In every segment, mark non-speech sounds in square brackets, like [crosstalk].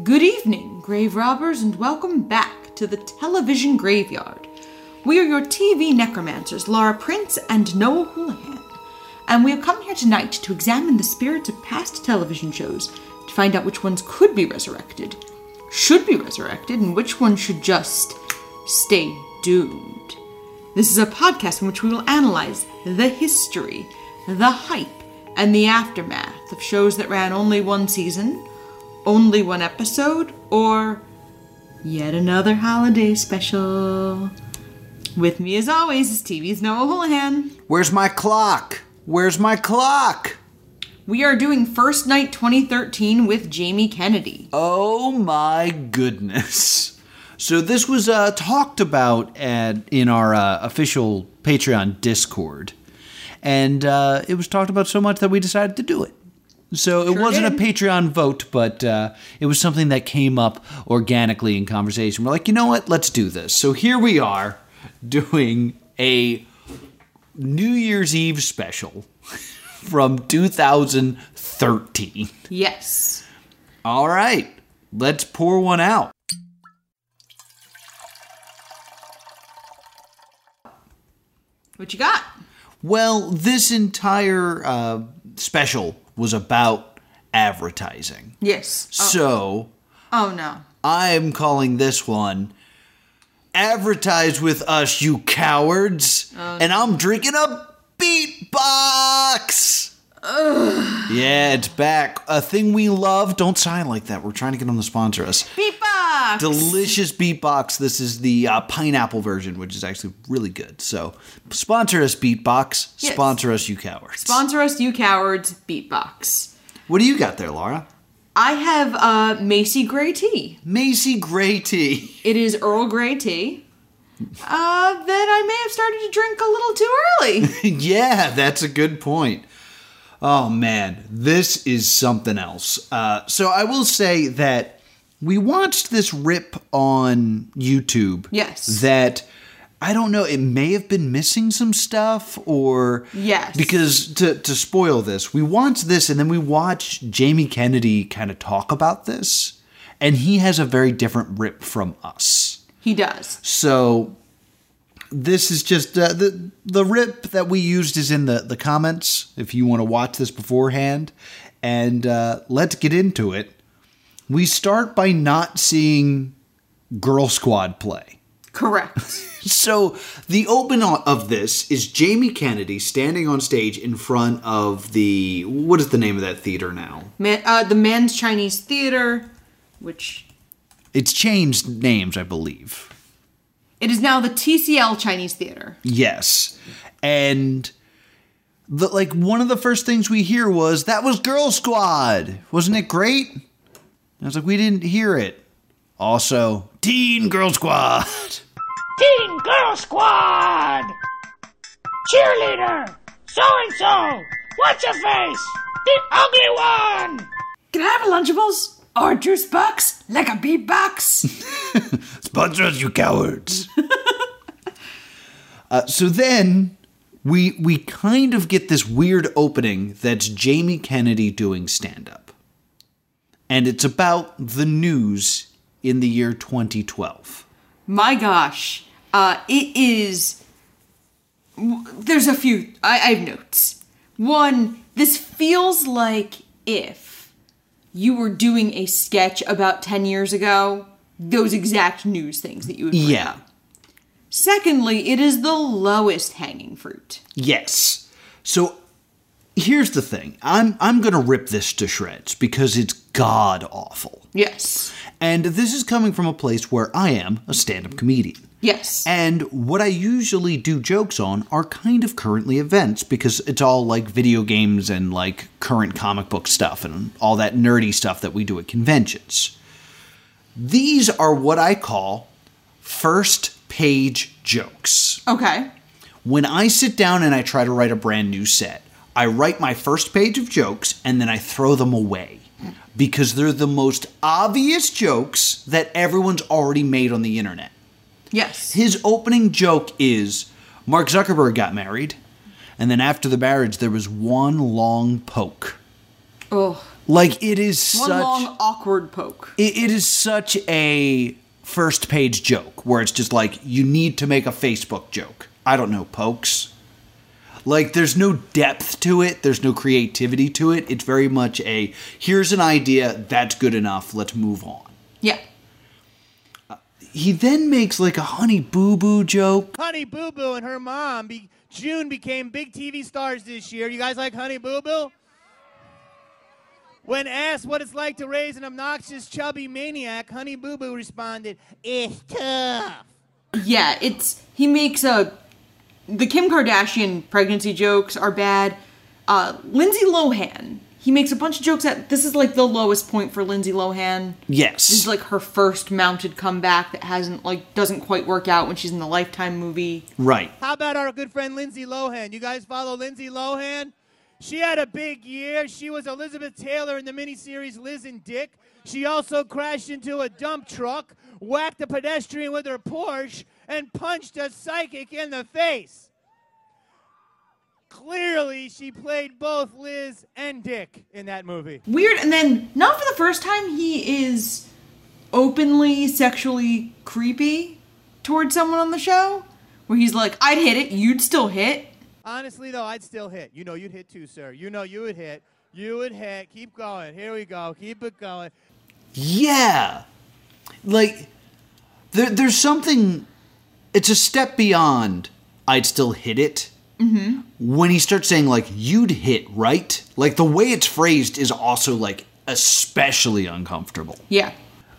Good evening, grave robbers, and welcome back to the television graveyard. We are your TV necromancers, Laura Prince and Noah Houlihan, and we have come here tonight to examine the spirits of past television shows to find out which ones could be resurrected, should be resurrected, and which ones should just stay doomed. This is a podcast in which we will analyze the history, the hype, and the aftermath of shows that ran only one season, only one episode, or yet another holiday special. With me, as always, is TV's Noah Houlihan. Where's my clock? Where's my clock? We are doing First Night 2013 with Jamie Kennedy. Oh my goodness. So this was uh, talked about at, in our uh, official Patreon Discord. And uh, it was talked about so much that we decided to do it. So it Sure wasn't did. a Patreon vote, but uh, it was something that came up organically in conversation. We're like, you know what? Let's do this. So here we are doing a New Year's Eve special [laughs] from 2013. Yes. All right, let's pour one out. What you got? Well, this entire uh, special was about advertising. Yes. Oh, So oh no. I'm calling this one Advertise with Us, You Cowards. Oh, and I'm drinking a beatbox. Yeah, it's back. A thing we love. Don't sign like that. We're trying to get them to sponsor us. Beatbox! delicious beatbox. This is the uh, pineapple version, which is actually really good. So, sponsor us, beatbox. Yes. Sponsor us, you cowards. Sponsor us, you cowards, Beatbox. what do you got there, Laura? I have uh, Macy Gray tea. Macy Gray tea. It is Earl Grey tea. Uh, that I may have started to drink a little too early. [laughs] yeah, that's a good point. Oh man, this is something else. Uh, so I will say that we watched this rip on YouTube. Yes. That I don't know. It may have been missing some stuff, or Yes. Because to to spoil this, we watched this and then we watched Jamie Kennedy kind of talk about this, and he has a very different rip from us. he does. So this is just uh, the the rip that we used is in the the comments. If you want to watch this beforehand, and uh, let's get into it. We start by not seeing Girl Squad play. Correct. [laughs] So the open of this is Jamie Kennedy standing on stage in front of the what is the name of that theater now? Man, uh, the Mann's Chinese Theater, which It's changed names, I believe. It is now the TCL Chinese Theater. Yes. And the like one of the first things we hear was that was Girl Squad. Wasn't it great? I was like, we didn't hear it. Also, Teen Girl Squad. [laughs] Teen Girl Squad! Cheerleader! So and so! What's your face? The ugly one! Can I have a Lunchables? Or a juice box? Like a beatbox? [laughs] Sponsor us, you cowards. [laughs] uh, so then we we kind of get this weird opening that's Jamie Kennedy doing stand up. And it's about the news in the year 2012. My gosh. Uh, it is. There's a few. I, I have notes. One, this feels like if you were doing a sketch about 10 years ago, those exact news things that you would Yeah. up. Secondly, it is the lowest hanging fruit. Yes. So here's the thing. I'm I'm going to rip this to shreds because it's god awful. Yes. And this is coming from a place where I am a stand-up comedian. Yes. And what I usually do jokes on are kind of currently events because it's all like video games and like current comic book stuff and all that nerdy stuff that we do at conventions. These are what I call first page jokes. okay. When I sit down and I try to write a brand new set, I write my first page of jokes and then I throw them away because they're the most obvious jokes that everyone's already made on the internet. Yes. His opening joke is Mark Zuckerberg got married, and then after the marriage, there was one long poke. Oh. Like it is One such long awkward poke. it, it is such a first page joke where it's just like you need to make a Facebook joke. I don't know, pokes. Like there's no depth to it, there's no creativity to it. It's very much a here's an idea, that's good enough, let's move on. Yeah. Uh, he then makes like a honey boo boo joke. Honey Boo Boo and her mom, be- June, became big TV stars this year. You guys like Honey Boo Boo? When asked what it's like to raise an obnoxious, chubby maniac, Honey Boo Boo responded, It's tough. Yeah, it's he makes a the Kim Kardashian pregnancy jokes are bad. Uh Lindsay Lohan, he makes a bunch of jokes that this is like the lowest point for Lindsay Lohan. Yes. This is like her first mounted comeback that hasn't like doesn't quite work out when she's in the Lifetime movie. right. How about our good friend Lindsay Lohan? You guys follow Lindsay Lohan? She had a big year. She was Elizabeth Taylor in the miniseries Liz and Dick. She also crashed into a dump truck, whacked a pedestrian with her Porsche, and punched a psychic in the face. Clearly, she played both Liz and Dick in that movie. Weird, and then not for the first time he is openly sexually creepy towards someone on the show, where he's like, "I'd hit it, you'd still hit." Honestly, though, I'd still hit. You know, you'd hit too, sir. You know, you would hit. You would hit. Keep going. Here we go. Keep it going. Yeah. Like there, there's something it's a step beyond I'd still hit it. Mm-hmm. When he starts saying like you'd hit, right? Like the way it's phrased is also like especially uncomfortable. Yeah,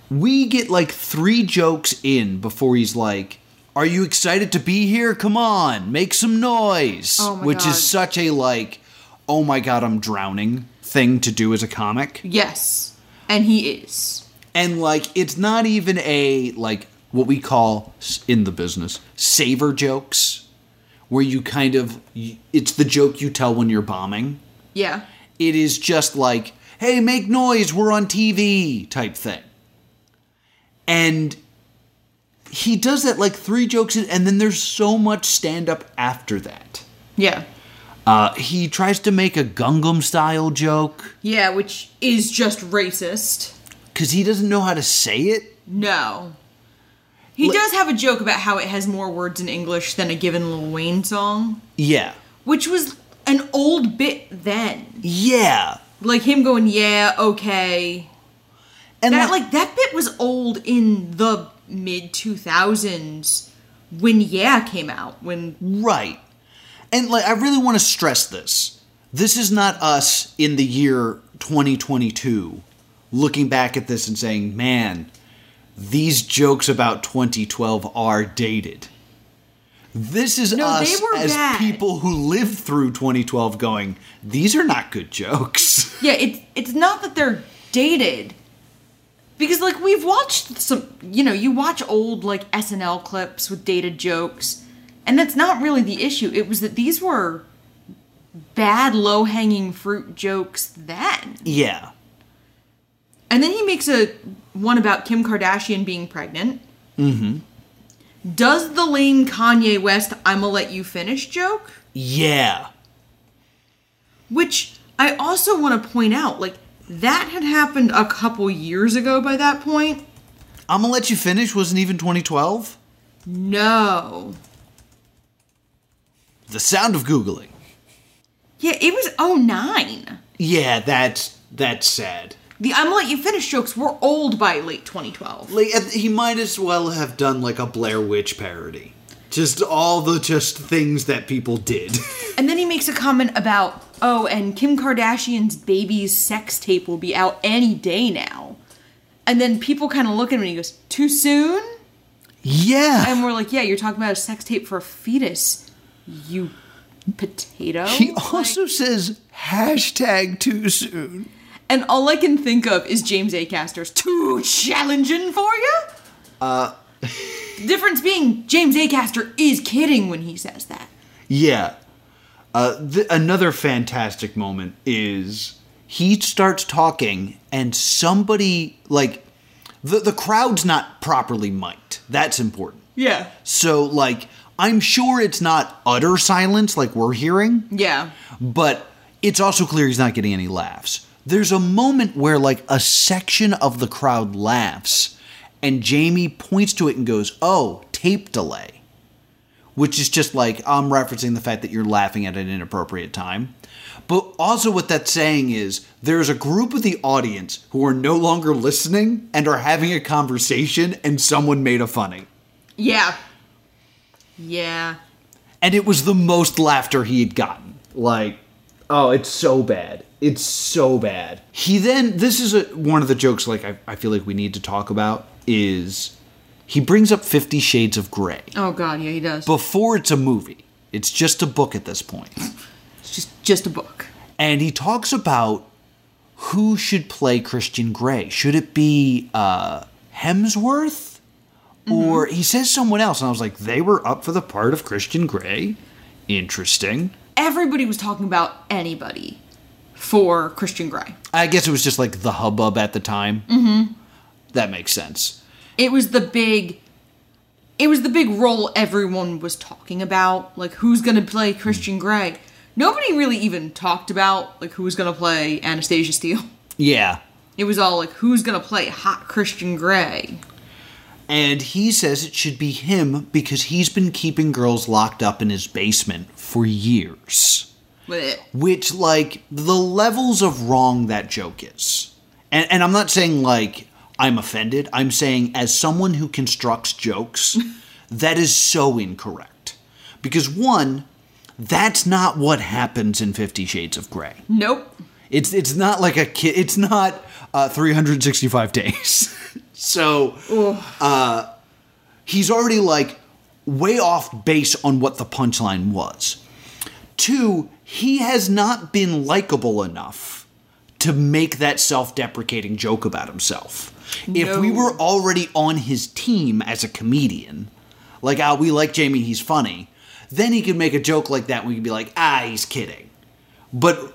We get like three jokes in before he's like, Are you excited to be here? Come on, make some noise. Oh my Which God. is such a like, oh my god, I'm drowning thing to do as a comic. yes, and he is. And like, it's not even a like what we call in the business savor jokes, where you kind of it's the joke you tell when you're bombing. Yeah, It is just like, hey, make noise, we're on TV type thing. And he does that like three jokes in, and then there's so much stand up after that. yeah, Uh, he tries to make a Gungam style joke yeah, which is just racist. because he doesn't know how to say it. No. He Li- does have a joke about how it has more words in English than a given Lil Wayne song, Yeah. which was an old bit then. Yeah. Like him going, "Yeah, okay." And That like that bit was old in the mid 2000s when Yeah came out, when Right. And like I really want to stress this. This is not us in the year 2022 looking back at this and saying, "Man, these jokes about 2012 are dated." This is No, us as bad. people who lived through 2012 going, "These are not good jokes." Yeah, it's it's not that they're dated. Because like we've watched some you know, you watch old like SNL clips with dated jokes, and that's not really the issue. It was that these were bad low-hanging fruit jokes then. yeah. And then he makes a one about Kim Kardashian being pregnant. Mm-hmm. Does the lame Kanye West I'ma let you finish joke? Yeah. Which I also want to point out, like, that had happened a couple years ago by that point. I'm to let you finish wasn't even 2012. No. The sound of googling. Yeah, it was 09. Yeah, that's that's sad. The I'm gonna let you finish jokes were old by late 2012. Like he might as well have done like a Blair Witch parody. Just all the just things that people did. And then he makes a comment about, oh, and Kim Kardashian's baby's sex tape will be out any day now. And then people kind of look at him and he goes, too soon? yeah. And we're like, yeah, you're talking about a sex tape for a fetus, you potato. he Like- also says hashtag too soon. and all I can think of is James Acaster's too challenging for you. Uh, difference being James Acaster is kidding when he says that. Yeah. Uh, th- another fantastic moment is he starts talking and somebody like the the crowd's not properly mic'd. That's important. Yeah. So like I'm sure it's not utter silence like we're hearing, Yeah. but it's also clear he's not getting any laughs. there's a moment where like a section of the crowd laughs and Jamie points to it and goes, "Oh, tape delay." Which is just like I'm referencing the fact that you're laughing at an inappropriate time. But also what that's saying is there's a group of the audience who are no longer listening and are having a conversation and someone made a funny. Yeah. Yeah. And it was the most laughter he had gotten. Like, oh, it's so bad. It's so bad. He then, this is a, one of the jokes like I, I feel like we need to talk about is he brings up 50 Shades of Grey. Oh god, yeah, he does. Before it's a movie. It's just a book at this point. It's just just a book. and he talks about who should play Christian Grey. Should it be uh, Hemsworth? Or he says someone else, and I was like, they were up for the part of Christian Grey. Interesting. Everybody was talking about anybody for Christian Grey. I guess it was just like the hubbub at the time. Mm-hmm. That makes sense. It was the big it was the big role everyone was talking about, like who's going to play Christian Grey. Nobody really even talked about like who was going to play Anastasia Steele. Yeah. It was all like who's going to play hot Christian Grey. And he says it should be him because he's been keeping girls locked up in his basement for years. Blech. which like the levels of wrong that joke is and, and i'm not saying like i'm offended. I'm saying as someone who constructs jokes [laughs] that is so incorrect. Because one that's not what happens in 50 shades of gray Nope. it's it's not like a kid it's not uh, 365 days. [laughs] So uh, he's already like way off base on what the punchline was. Two, he has not been likable enough to make that self deprecating joke about himself. If we were already on his team as a comedian, like, ah, we like Jamie, he's funny, then he could make a joke like that and we could be like, ah, he's kidding. But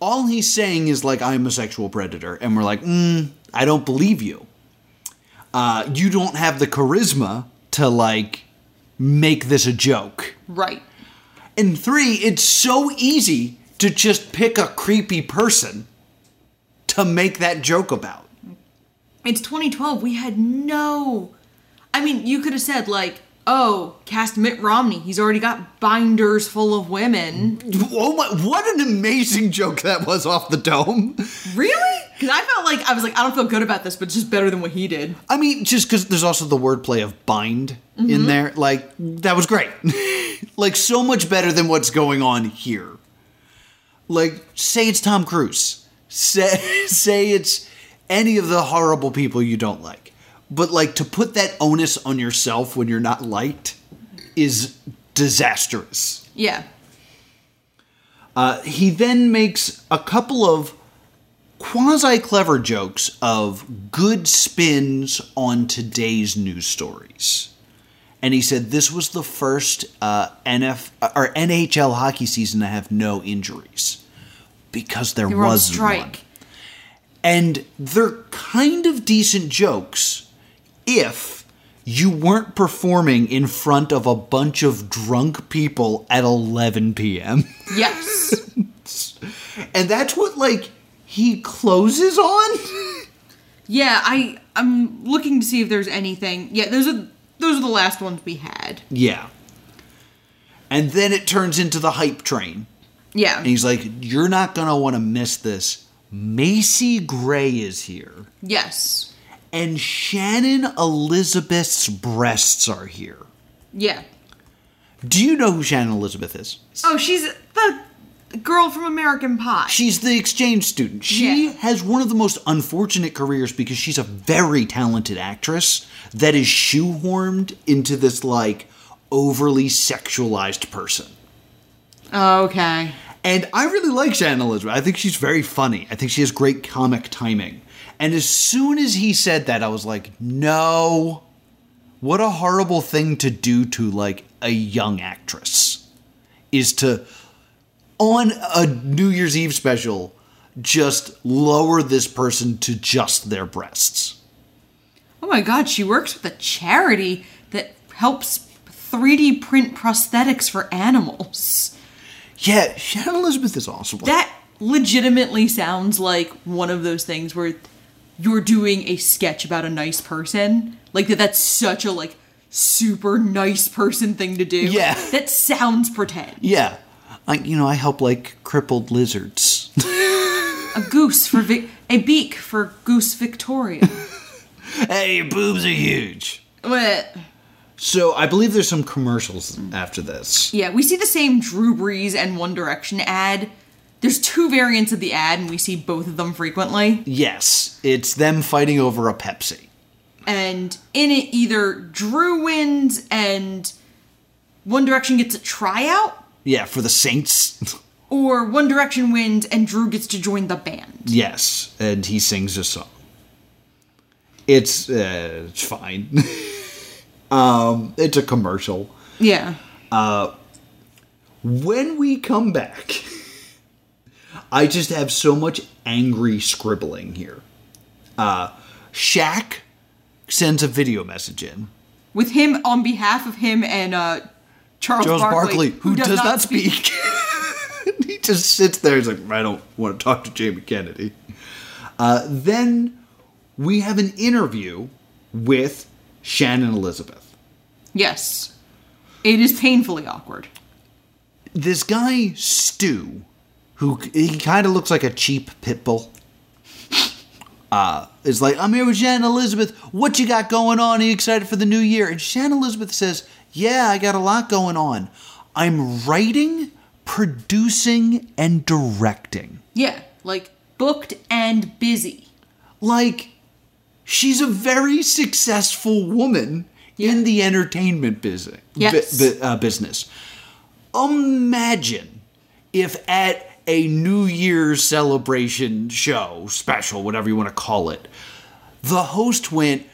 all he's saying is, like, I'm a sexual predator. And we're like, mm, I don't believe you. Uh, you don't have the charisma to, like, make this a joke. Right. And three, it's so easy to just pick a creepy person to make that joke about. It's 2012. We had no. I mean, you could have said, like, oh, cast Mitt Romney. He's already got binders full of women. Oh my, what an amazing joke that was off the dome. Really? Because I felt like, I was like, I don't feel good about this, but it's just better than what he did. I mean, just because there's also the wordplay of bind in mm-hmm. there, like, that was great. [laughs] like, so much better than what's going on here. Like, say it's Tom Cruise. Say, [laughs] say it's any of the horrible people you don't like. But, like, to put that onus on yourself when you're not liked is disastrous. Yeah. Uh, he then makes a couple of quasi clever jokes of good spins on today's news stories. And he said this was the first uh, NF or NHL hockey season to have no injuries because there was strike. one. And they're kind of decent jokes if you weren't performing in front of a bunch of drunk people at 11 p.m. Yes. [laughs] and that's what like he closes on yeah, I I'm looking to see if there's anything. Yeah, those are those are the last ones we had. yeah and then it turns into the hype train Yeah. and he's like you're not gonna want to miss this macy gray is here Yes. and shannon elizabeth's breasts are here Yeah. do you know who shannon elizabeth is Oh, she's the girl from American Pie. She's the exchange student. She Yeah. has one of the most unfortunate careers because she's a very talented actress that is shoehorned into this like overly sexualized person. Oh, okay. And I really like Shannon Elizabeth. I think she's very funny. I think she has great comic timing. And as soon as he said that, I was like, no. What a horrible thing to do to like a young actress is to on a New Year's Eve special just lower this person to just their breasts. Oh my god, she works with a charity that helps 3D print prosthetics for animals. Yeah, Shannon Elizabeth is awesome. That legitimately sounds like one of those things where you're doing a sketch about a nice person. Like that that's such a like super nice person thing to do. Yeah. That sounds pretend. Yeah. I, you know, I help like crippled lizards. A goose for Vic- a beak for Goose Victoria. [laughs] hey, your boobs are huge. What? So I believe there's some commercials after this. Yeah, we see the same Drew Brees and One Direction ad. There's two variants of the ad, and we see both of them frequently. Yes, it's them fighting over a Pepsi. And in it, either Drew wins and One Direction gets a tryout, Yeah, for the Saints. [laughs] or One Direction wins and Drew gets to join the band. yes, and he sings a song. It's uh, it's fine. [laughs] um, it's a commercial. Yeah. When we come back, [laughs] I just have so much angry scribbling here. Uh, Shaq sends a video message in. With him on behalf of him and uh, Charles, Charles Barkley, Barkley, who, does, not speak. [laughs] he just sits there. He's like, I don't want to talk to Jamie Kennedy. Uh, then we have an interview with Shannon Elizabeth. Yes. It is painfully awkward. This guy, Stu, who he kind of looks like a cheap pit bull, uh, is like, I'm here with Shannon Elizabeth. What you got going on? Are you excited for the new year? And Shannon Elizabeth says, Yeah, I got a lot going on. I'm writing, producing, and directing. Yeah, like booked and busy. like she's a very successful woman. In the entertainment business. Yes. bu- uh, business. Imagine if at a New Year's celebration show, special, whatever you want to call it, the host went,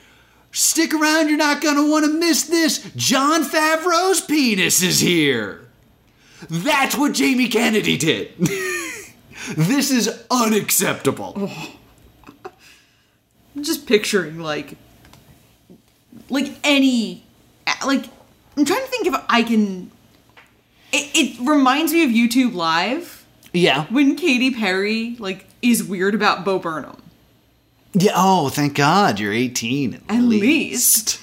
Stick around, you're not going to want to miss this. Jon Favreau's penis is here. That's what Jamie Kennedy did. [laughs] this is unacceptable. [laughs] I'm just picturing like like any like I'm trying to think if I can it, it reminds me of YouTube live Yeah. when Katy Perry like is weird about Bo Burnham. Yeah. Oh, thank God you're 18 at, At least. least.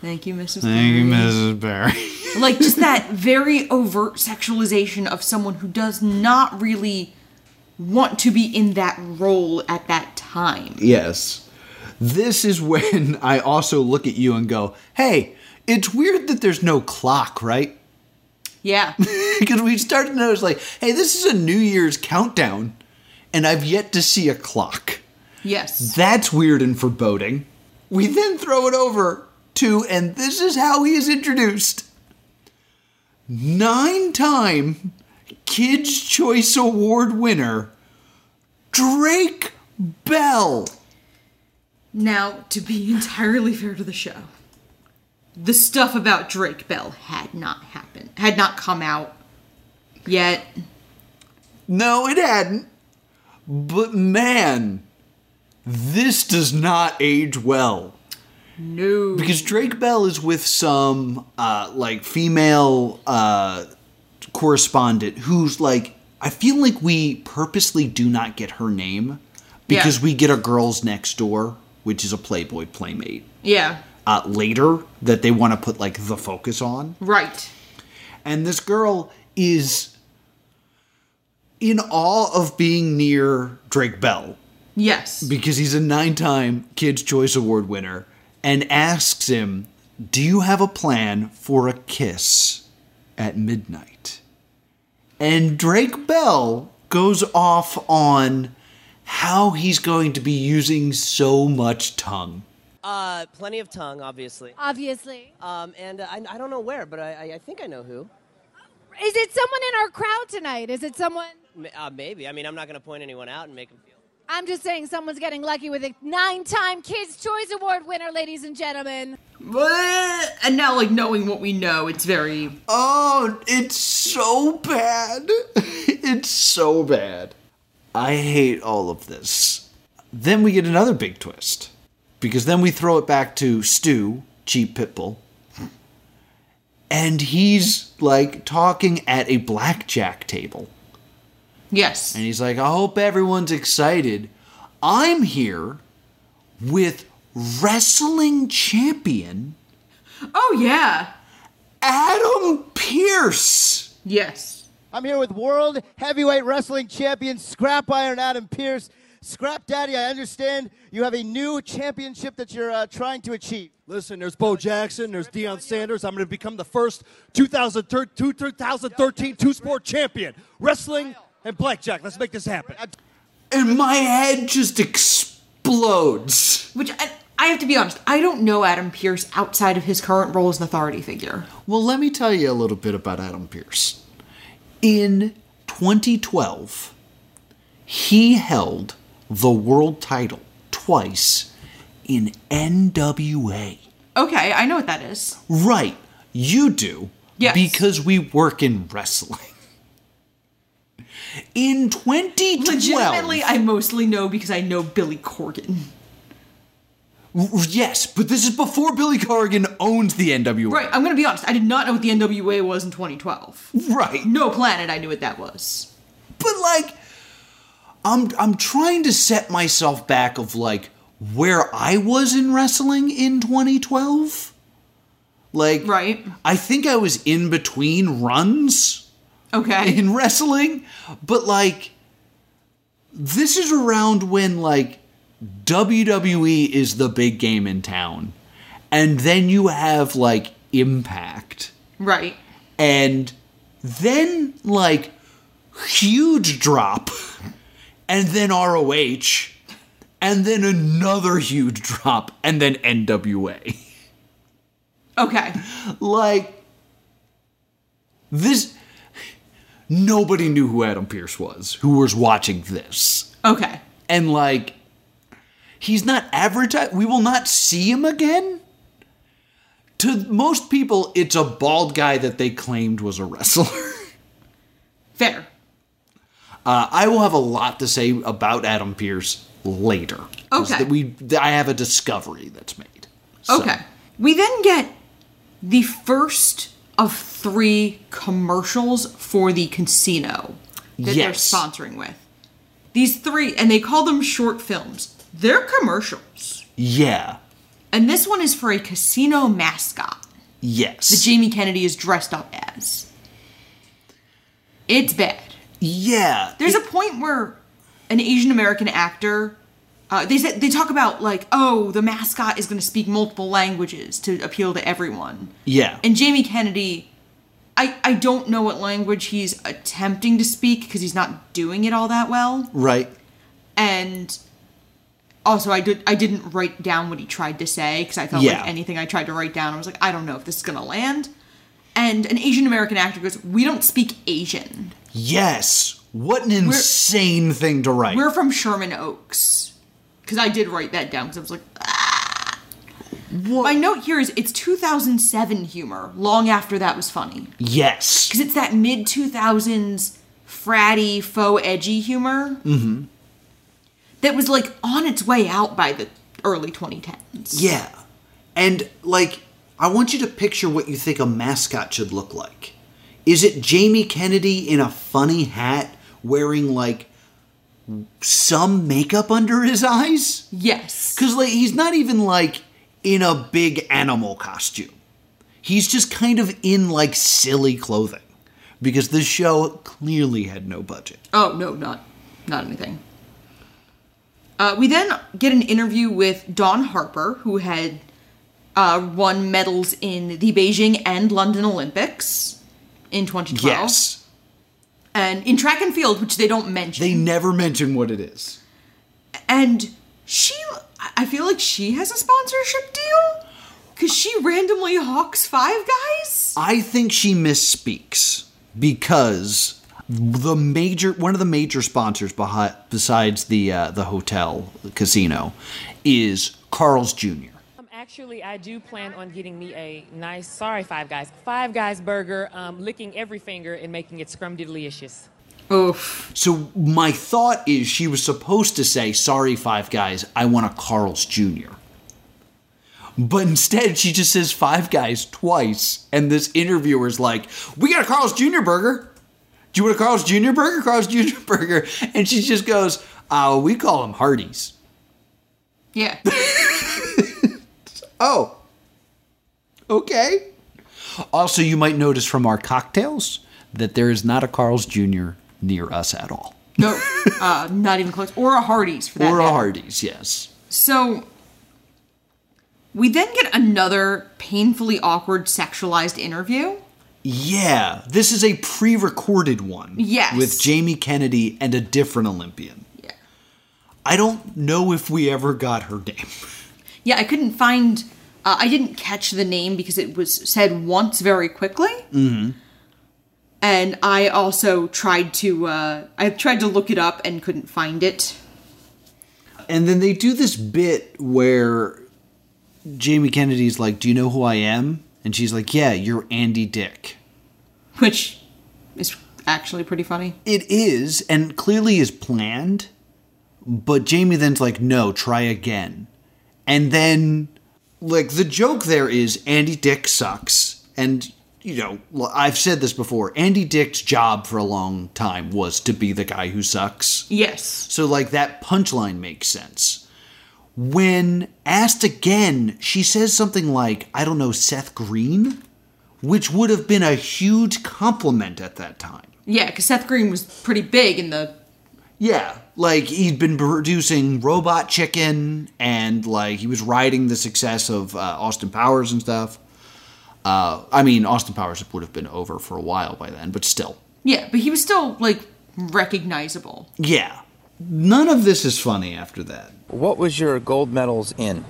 Thank you, Mrs. Thank you, Mrs. Barry. [laughs] Like just that very overt sexualization of someone who does not really want to be in that role at that time. yes. This is when [laughs] I also look at you and go, hey, it's weird that there's no clock, right? Yeah. [laughs] Because we started to notice, like, hey, this is a New Year's countdown, and I've yet to see a clock. Yes. That's weird and foreboding. We then throw it over to, and this is how he is introduced nine time Kids' Choice Award winner, Drake Bell. Now, to be entirely fair to the show, the stuff about Drake Bell had not happened, had not come out yet. No, it hadn't. But man, this does not age well. No. Because Drake Bell is with some uh, like female uh, correspondent who's like, I feel like we purposely do not get her name because Yeah. we get a girls next door, which is a Playboy playmate. Yeah. Uh, later, that they want to put like the focus on, Right. and this girl is in awe of being near Drake Bell Yes. because he's a nine time Kids' Choice Award winner and asks him, Do you have a plan for a kiss at midnight? And Drake Bell goes off on how he's going to be using so much tongue. Uh, plenty of tongue, obviously. Obviously. Um, and uh, I, I don't know where, but I, I, I think I know who. Is it someone in our crowd tonight? Is it someone? Uh, maybe. I mean, I'm not going to point anyone out and make them feel. I'm just saying someone's getting lucky with a nine time Kids' Choice Award winner, ladies and gentlemen. What? And now, like, knowing what we know, it's very. Oh, it's so bad. [laughs] It's so bad. I hate all of this. Then we get another big twist. Because then we throw it back to Stu, cheap pitbull. And he's like talking at a blackjack table Yes. And he's like, I hope everyone's excited. I'm here with wrestling champion Oh yeah. Adam Pearce. Yes. I'm here with World Heavyweight Wrestling Champion Scrap Iron Adam Pearce. Scrap Daddy, I understand you have a new championship that you're uh, trying to achieve. Listen, there's Bo Jackson, there's Deion Sanders. I'm going to become the first 2013, 2013 two sport champion. Wrestling and blackjack. Let's make this happen. And my head just explodes. Which I, I have to be honest, I don't know Adam Pearce outside of his current role as an authority figure. Well, let me tell you a little bit about Adam Pearce. In 2012, he held the world title twice in NWA. Okay, I know what that is. Right, you do. Yes. Because we work in wrestling. In 2012. Legitimately, I mostly know because I know Billy Corgan. Yes, but this is before Billy Corgan owns the NWA. Right, I'm gonna be honest, I did not know what the NWA was in 2012. Right. No planet I knew what that was. But like I'm I'm trying to set myself back of like where I was in wrestling in 2012. Like Right. I think I was in between runs Okay. in wrestling, but like this is around when like WWE is the big game in town. And then you have like Impact right. and then like huge drop and then ROH and then another huge drop and then NWA. Okay. Like this nobody knew who Adam Pearce was who was watching this. Okay. And like he's not advertised we will not see him again. To most people it's a bald guy that they claimed was a wrestler. [laughs] Fair. Uh, I will have a lot to say about Adam Pearce later. Okay. we, I have a discovery that's made. So- Okay. We then get the first of three commercials for the casino that Yes. they're sponsoring with. These three, and they call them short films. They're commercials. Yeah. And this one is for a casino mascot Yes. that Jamie Kennedy is dressed up as. It's bad. yeah. There's a point where an Asian American actor, uh, they said they talk about like, oh, the mascot is going to speak multiple languages to appeal to everyone. yeah. And Jamie Kennedy, I I don't know what language he's attempting to speak because he's not doing it all that well. right. And also, I did I didn't write down what he tried to say because I felt Yeah. like anything I tried to write down, I was like, I don't know if this is gonna land. And an Asian American actor goes, "We don't speak Asian. Yes. What an insane thing to write. We're from Sherman Oaks." Because I did write that down because I was like, ah. My note here is it's 2007 humor, long after that was funny. yes. because it's that mid 2000s fratty faux edgy humor Mm-hmm. That was like on its way out by the early 2010s Yeah. And like I want you to picture what you think a mascot should look like. Is it Jamie Kennedy in a funny hat wearing like some makeup under his eyes? yes Cuz like he's not even like in a big animal costume. He's just kind of in like silly clothing because this show clearly had no budget. oh no not not anything uh, we then get an interview with Dawn Harper, who had uh, won medals in the Beijing and London Olympics in 2012. Yes. And in track and field, which they don't mention. They never mention what it is. And she, I feel like she has a sponsorship deal because she randomly hawks Five Guys. I think she misspeaks because the major one of the major sponsors behind besides the uh, the hotel the casino is Carl's Jr. Um, actually, I do plan on getting me a nice, sorry, Five Guys, Five Guys burger, um, licking every finger and making it scrumdiddlyicious. Oof. So my thought is she was supposed to say, "Sorry, Five Guys, I want a Carl's Jr." But instead, she just says Five Guys twice, and this interviewer's like, "We got a Carl's Jr. burger," Do you want a Carl's Jr. burger? Carl's Jr. [laughs] burger. And she just goes, Oh, we call them Hardee's. Yeah. [laughs] Oh. Okay. Also, you might notice from our cocktails that there is not a Carl's Jr. near us at all. No, uh, not even close. Or a Hardee's for that or a matter. Hardee's, yes. So we then get another painfully awkward sexualized interview. Yeah, this is a pre recorded one. Yes. With Jamie Kennedy and a different Olympian. Yeah. I don't know if we ever got her name. [laughs] Yeah, I couldn't find. Uh, I didn't catch the name because it was said once very quickly. Mm-hmm. And I also tried to. Uh, I tried to look it up and couldn't find it. And then they do this bit where Jamie Kennedy's like, Do you know who I am? And she's like, Yeah, you're Andy Dick. which is actually pretty funny. It is, and clearly is planned. But Jamie then's like, no, try again. And then, like, the joke there is Andy Dick sucks. And, you know, I've said this before Andy Dick's job for a long time was to be the guy who sucks. Yes. So, like, that punchline makes sense. When asked again, she says something like, I don't know, Seth Green? Which would have been a huge compliment at that time. Yeah, because Seth Green was pretty big in the. Yeah, like he'd been producing Robot Chicken, and like he was riding the success of uh, Austin Powers and stuff. Uh, I mean, Austin Powers would have been over for a while by then, but still, Yeah, but he was still, like, recognizable. yeah. None of this is funny after that. What was your gold medals in?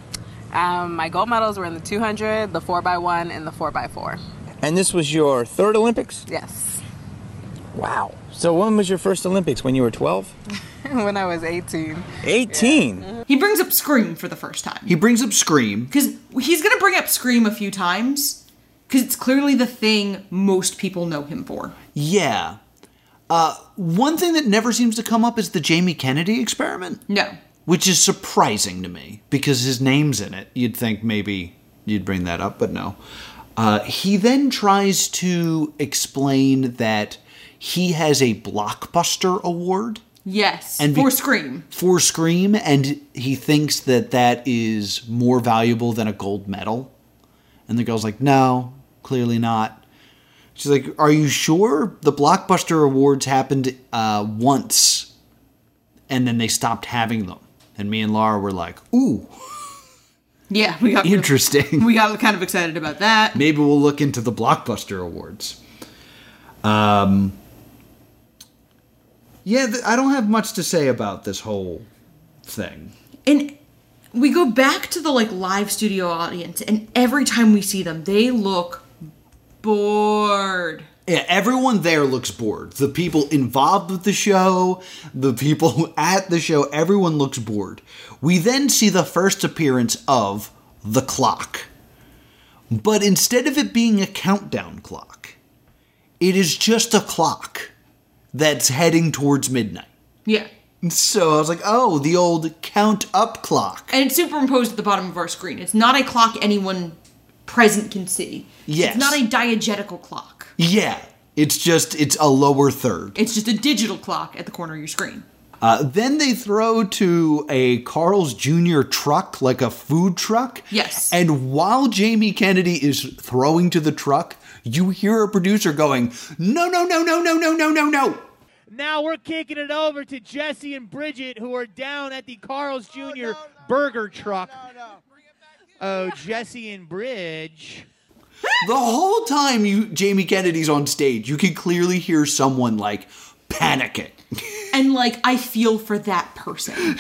Um, my gold medals were in the 200, the 4x1, and the 4x4. And this was your third Olympics? Yes. Wow. So when was your first Olympics? When you were 12? [laughs] when I was 18. 18? He brings up Scream for the first time. He brings up Scream. Because he's going to bring up Scream a few times. Because it's clearly the thing most people know him for. Yeah. Uh, one thing that never seems to come up is the Jamie Kennedy experiment. No. Which is surprising to me because his name's in it. You'd think maybe you'd bring that up, but no. Uh, he then tries to explain that he has a blockbuster award Yes. And be- for Scream. for Scream, and he thinks that that is more valuable than a gold medal. And the girl's like, no, clearly not. She's like, are you sure? The Blockbuster Awards happened uh, once, and then they stopped having them. And me and Laura were like, ooh, Yeah, we got interesting. [laughs] we got kind of excited about that. Maybe we'll look into the Blockbuster Awards. Um, yeah, I don't have much to say about this whole thing. And we go back to the like live studio audience, and every time we see them, they look bored. Yeah, everyone there looks bored. The people involved with the show, the people [laughs] at the show, everyone looks bored. We then see the first appearance of the clock. But instead of it being a countdown clock, it is just a clock that's heading towards midnight. Yeah. So I was like, oh, the old count up clock. And it's superimposed at the bottom of our screen. It's not a clock anyone present can see. Yes. It's not a diegetical clock. Yeah, it's just, it's a lower third. It's just a digital clock at the corner of your screen. Uh, then they throw to a Carl's Jr. truck, like a food truck. Yes. And while Jamie Kennedy is throwing to the truck, you hear a producer going, No, no, no, no, no, no, no, no, no. Now we're kicking it over to Jesse and Bridget, who are down at the Carl's Jr. burger truck. Oh, Jesse and Bridge. The whole time you Jamie Kennedy's on stage, you can clearly hear someone like panicking. [laughs] And like I feel for that person.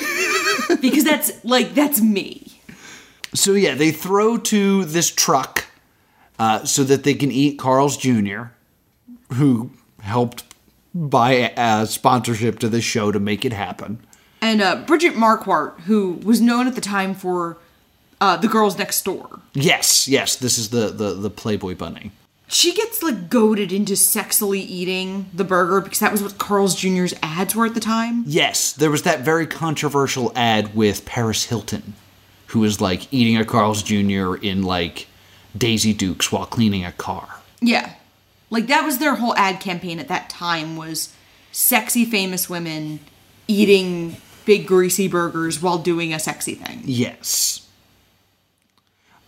because that's like that's me. So yeah, they throw to this truck uh, so that they can eat Carl's Jr., who helped buy a sponsorship to this show to make it happen. And uh, Bridget Marquardt, who was known at the time for uh, The Girls Next Door, Yes, yes, this is the the, the Playboy Bunny. she gets like goaded into sexily eating the burger because that was what Carl's Jr.'s ads were at the time. Yes, there was that very controversial ad with Paris Hilton, who was like eating a Carl's Jr. in like Daisy Dukes while cleaning a car. Yeah. Like that was their whole ad campaign at that time was sexy famous women eating big greasy burgers while doing a sexy thing. Yes.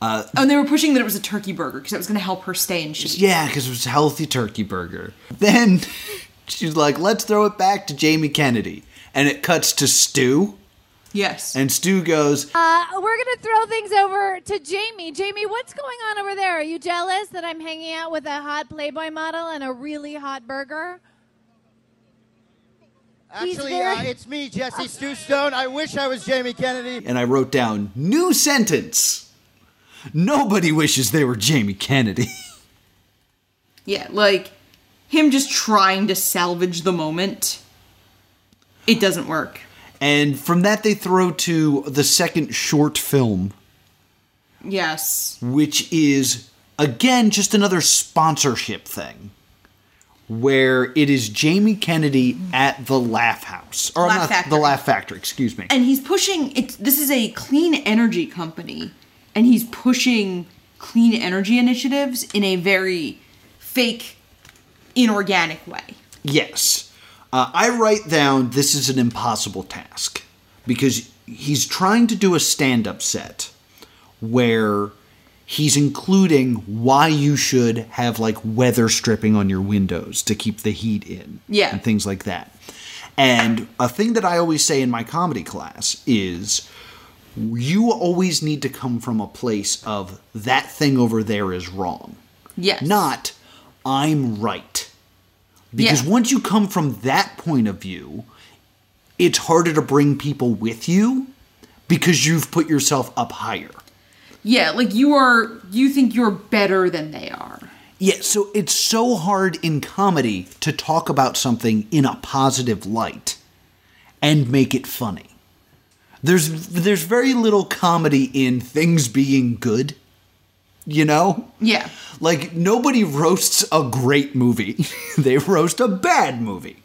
Uh, Oh, and they were pushing that it was a turkey burger because it was going to help her stay in shape. yeah, because it was a healthy turkey burger. Then [laughs] she's like, let's throw it back to Jamie Kennedy. And it cuts to Stu. Yes. And Stu goes, Uh, we're gonna throw things over to Jamie. Jamie, what's going on over there? Are you jealous that I'm hanging out with a hot Playboy model and a really hot burger? Actually, very- uh, it's me, Jesse Stu Stone. I wish I was Jamie Kennedy. and I wrote down, new sentence. Nobody wishes they were Jamie Kennedy. [laughs] Yeah, like him just trying to salvage the moment. It doesn't work. And from that, they throw to the second short film, Yes. which is, again, just another sponsorship thing. Where it is Jamie Kennedy at the Laugh House. Or Laugh not the Laugh Factory, excuse me. And he's pushing it this is a clean energy company and he's pushing clean energy initiatives in a very fake inorganic way. Yes. Uh, I write down this is an impossible task because he's trying to do a stand up set where he's including why you should have like weather stripping on your windows to keep the heat in. Yeah. And things like that. And a thing that I always say in my comedy class is you always need to come from a place of that thing over there is wrong. Yes. Not I'm right. Because Yeah. once you come from that point of view, it's harder to bring people with you because you've put yourself up higher. Yeah, like you are you think you're better than they are. Yeah, so it's so hard in comedy to talk about something in a positive light and make it funny. There's there's very little comedy in things being good. You know? Yeah. Like nobody roasts a great movie. [laughs] they roast a bad movie.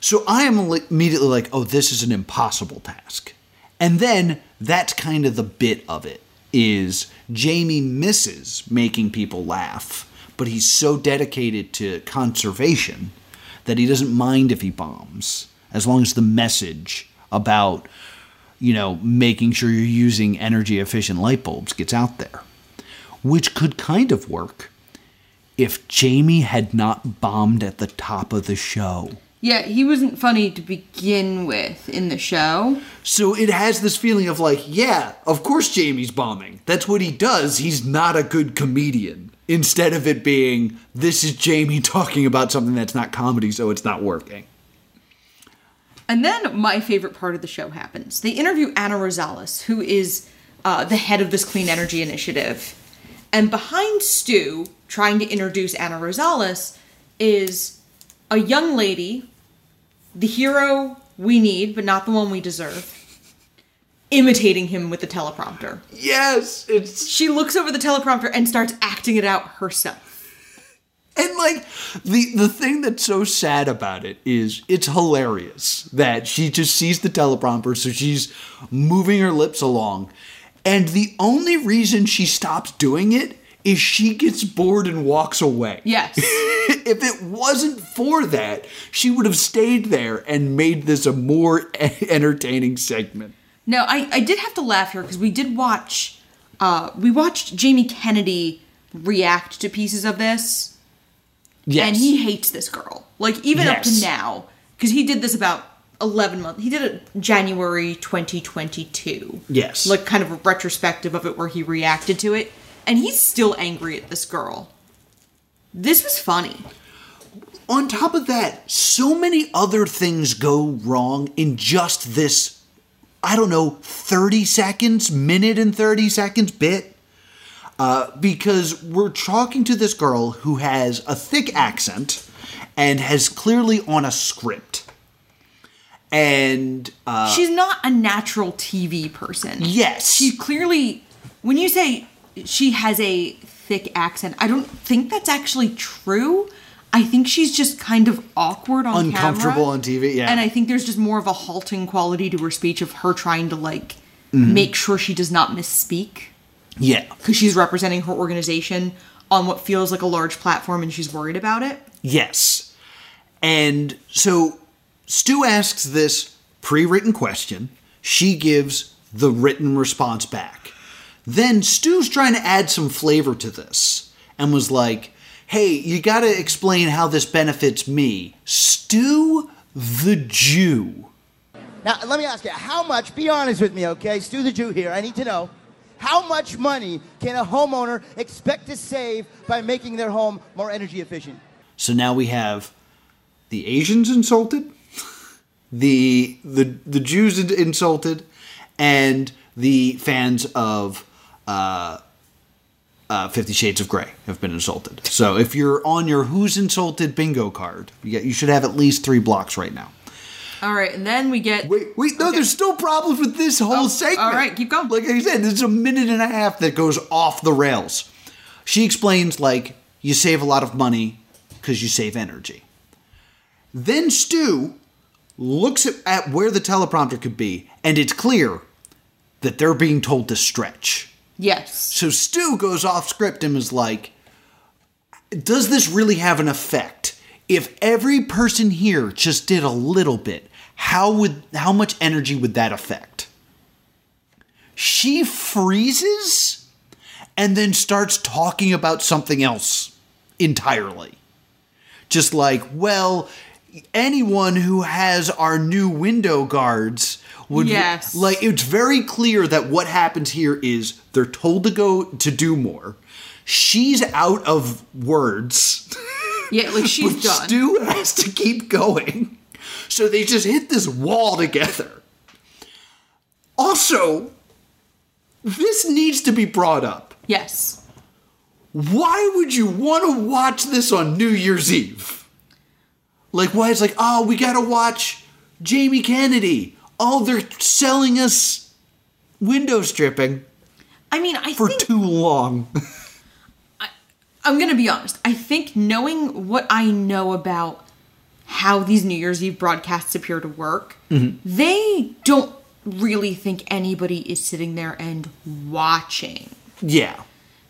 So I am immediately like, "Oh, this is an impossible task." And then that's kind of the bit of it is Jamie misses making people laugh, but he's so dedicated to conservation that he doesn't mind if he bombs as long as the message about you know, making sure you're using energy efficient light bulbs gets out there. Which could kind of work if Jamie had not bombed at the top of the show. Yeah, he wasn't funny to begin with in the show. So it has this feeling of like, yeah, of course Jamie's bombing. That's what he does. He's not a good comedian. Instead of it being, this is Jamie [laughs] talking about something that's not comedy, so it's not working. And then my favorite part of the show happens. They interview Anna Rosales, who is uh, the head of this clean energy initiative. And behind Stu, trying to introduce Anna Rosales, is a young lady, the hero we need, but not the one we deserve, imitating him with the teleprompter. Yes, it's she looks over the teleprompter and starts acting it out herself. And like the the thing that's so sad about it is it's hilarious that she just sees the teleprompter, so she's moving her lips along, and the only reason she stops doing it is she gets bored and walks away. Yes. [laughs] if it wasn't for that, she would have stayed there and made this a more [laughs] entertaining segment. No, I, I did have to laugh here because we did watch, uh, we watched Jamie Kennedy react to pieces of this. Yes. And he hates this girl. Like, even up to now. Because he did this about 11 months. He did it January 2022. Yes. Like, kind of a retrospective of it where he reacted to it. And he's still angry at this girl. This was funny. on top of that, so many other things go wrong in just this, I don't know, 30 seconds, minute and 30 seconds bit. Uh, because we're talking to this girl who has a thick accent and has clearly on a script. And uh, She's not a natural TV person. Yes. She clearly, when you say she has a thick accent, I don't think that's actually true. I think she's just kind of awkward on camera. Uncomfortable camera. on TV, yeah. And I think there's just more of a halting quality to her speech of her trying to like Mhm. make sure she does not misspeak yeah. because she's representing her organization. on what feels like a large platform and she's worried about it. Yes. And so Stu asks this pre written question. She gives the written response back. Then Stu's trying to add some flavor to this and was like, hey, you gotta explain how this benefits me. Stu the Jew. Now, let me ask you, how much, be honest with me, okay? Stu the Jew here, I need to know. How much money can a homeowner expect to save by making their home more energy efficient? So now we have the Asians insulted, [laughs] the the the Jews insulted, and the fans of uh, uh, Fifty Shades of Grey have been insulted. So if you're on your Who's Insulted bingo card, you, get, you should have at least three blocks right now. All right, and then we get. Wait, wait, no, there's still problems with this whole oh, segment. all right, keep going. Like I said, this is a minute and a half that goes off the rails. She explains, like, you save a lot of money because you save energy. Then Stu looks at, at where the teleprompter could be, and it's clear that they're being told to stretch. Yes. So Stu goes off script and is like, Does this really have an effect? If every person here just did a little bit, how would how much energy would that affect? She freezes and then starts talking about something else entirely. Just like, well, anyone who has our new window guards would Yes. like it's very clear that what happens here is they're told to go to do more. She's out of words. Yeah, like [laughs] she's but done. Stu has to keep going. So they just hit this wall together. Also, this needs to be brought up. Yes. Why would you want to watch this on New Year's Eve? Like, why it's like, oh, we gotta watch Jamie Kennedy. Oh, they're selling us window stripping I mean, I for think too long. [laughs] I'm gonna be honest. I think knowing what I know about how these New Year's Eve broadcasts appear to work, Mhm. they don't really think anybody is sitting there and watching. yeah.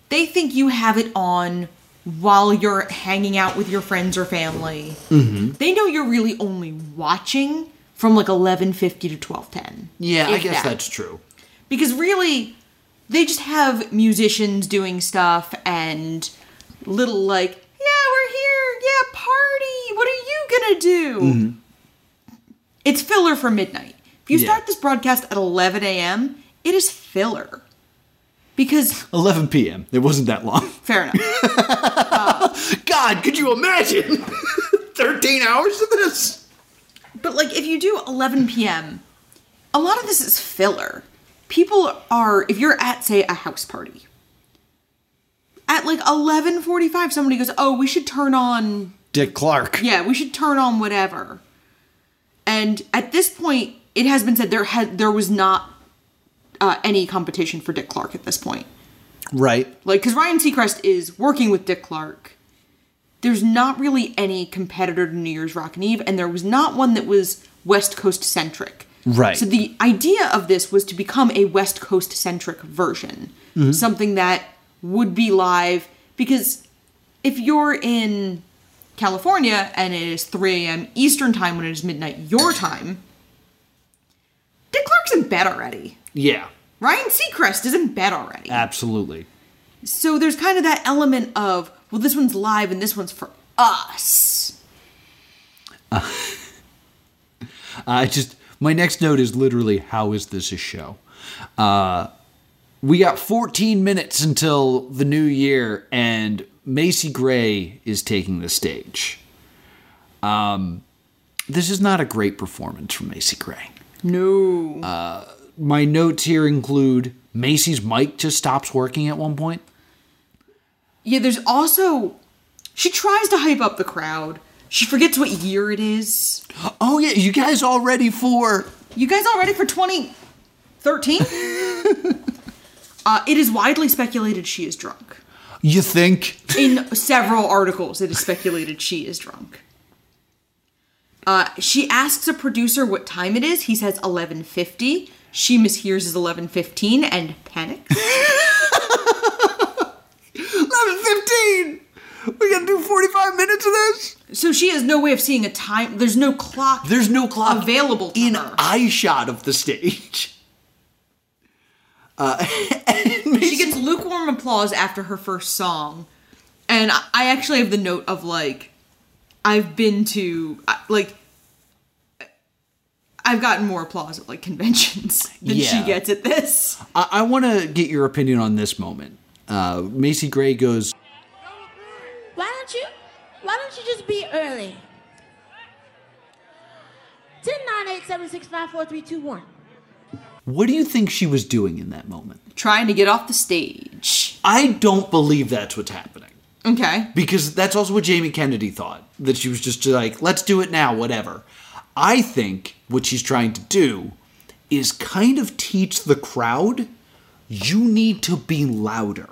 They think you have it on while you're hanging out with your friends or family. Mm-hmm. They know you're really only watching from like 11:50 to 12:10. Yeah, I guess that. that's true. because really they just have musicians doing stuff and little like yeah we're here yeah party what are you gonna do Mhm. it's filler for midnight if you Yeah. start this broadcast at 11 a.m it is filler because 11 p.m. It wasn't that long. fair enough [laughs] God, could you imagine? [laughs] 13 hours of this? but like if you do 11 p.m a lot of this is filler people are if you're at say a house party at like 11:45 somebody goes oh we should turn on Dick Clark. Yeah, we should turn on whatever. And at this point, it has been said there had there was not uh, any competition for Dick Clark at this point. Right. Like, because Ryan Seacrest is working with Dick Clark. There's not really any competitor to New Year's Rockin' Eve, and there was not one that was West Coast centric. Right. So the idea of this was to become a West Coast centric version, Mhm. something that would be live. Because if you're in California and it is 3 a.m. Eastern time when it is midnight your time, Dick Clark's in bed already. Yeah, Ryan Seacrest is in bed already. absolutely. So there's kind of that element of, well, this one's live and this one's for us. [laughs] I just my next note is literally how is this a show? Uh, we got 14 minutes until the new year, and Macy Gray is taking the stage. Um, this is not a great performance from Macy Gray. No. Uh, my notes here include Macy's mic just stops working at one point. Yeah, there's also, she tries to hype up the crowd. She forgets what year it is. Oh, yeah, you guys all ready for. You guys all ready for 2013? [laughs] uh, it is widely speculated she is drunk. You think? In several articles, it is speculated she is drunk. Uh, she asks a producer what time it is. He says 11:50. She mishears as 11:15 and panics. [laughs] 11:15. We gotta do 45 minutes of this? So she has no way of seeing a time. There's no clock. There's no clock available to in her. eye shot of the stage. Uh, [laughs] she gets lukewarm applause after her first song, and I- I actually have the note of like, I've been to like. I've gotten more applause at like conventions [laughs] than she gets at this. I, I want to get your opinion on this moment. Uh, Macy Gray goes, Why don't you? Why don't you just be early? Ten nine eight seven six five four three two one. What do you think she was doing in that moment? Trying to get off the stage. I don't believe that's what's happening. Okay. Because that's also what Jamie Kennedy thought. That she was just like, let's do it now, whatever. I think what she's trying to do is kind of teach the crowd you need to be louder.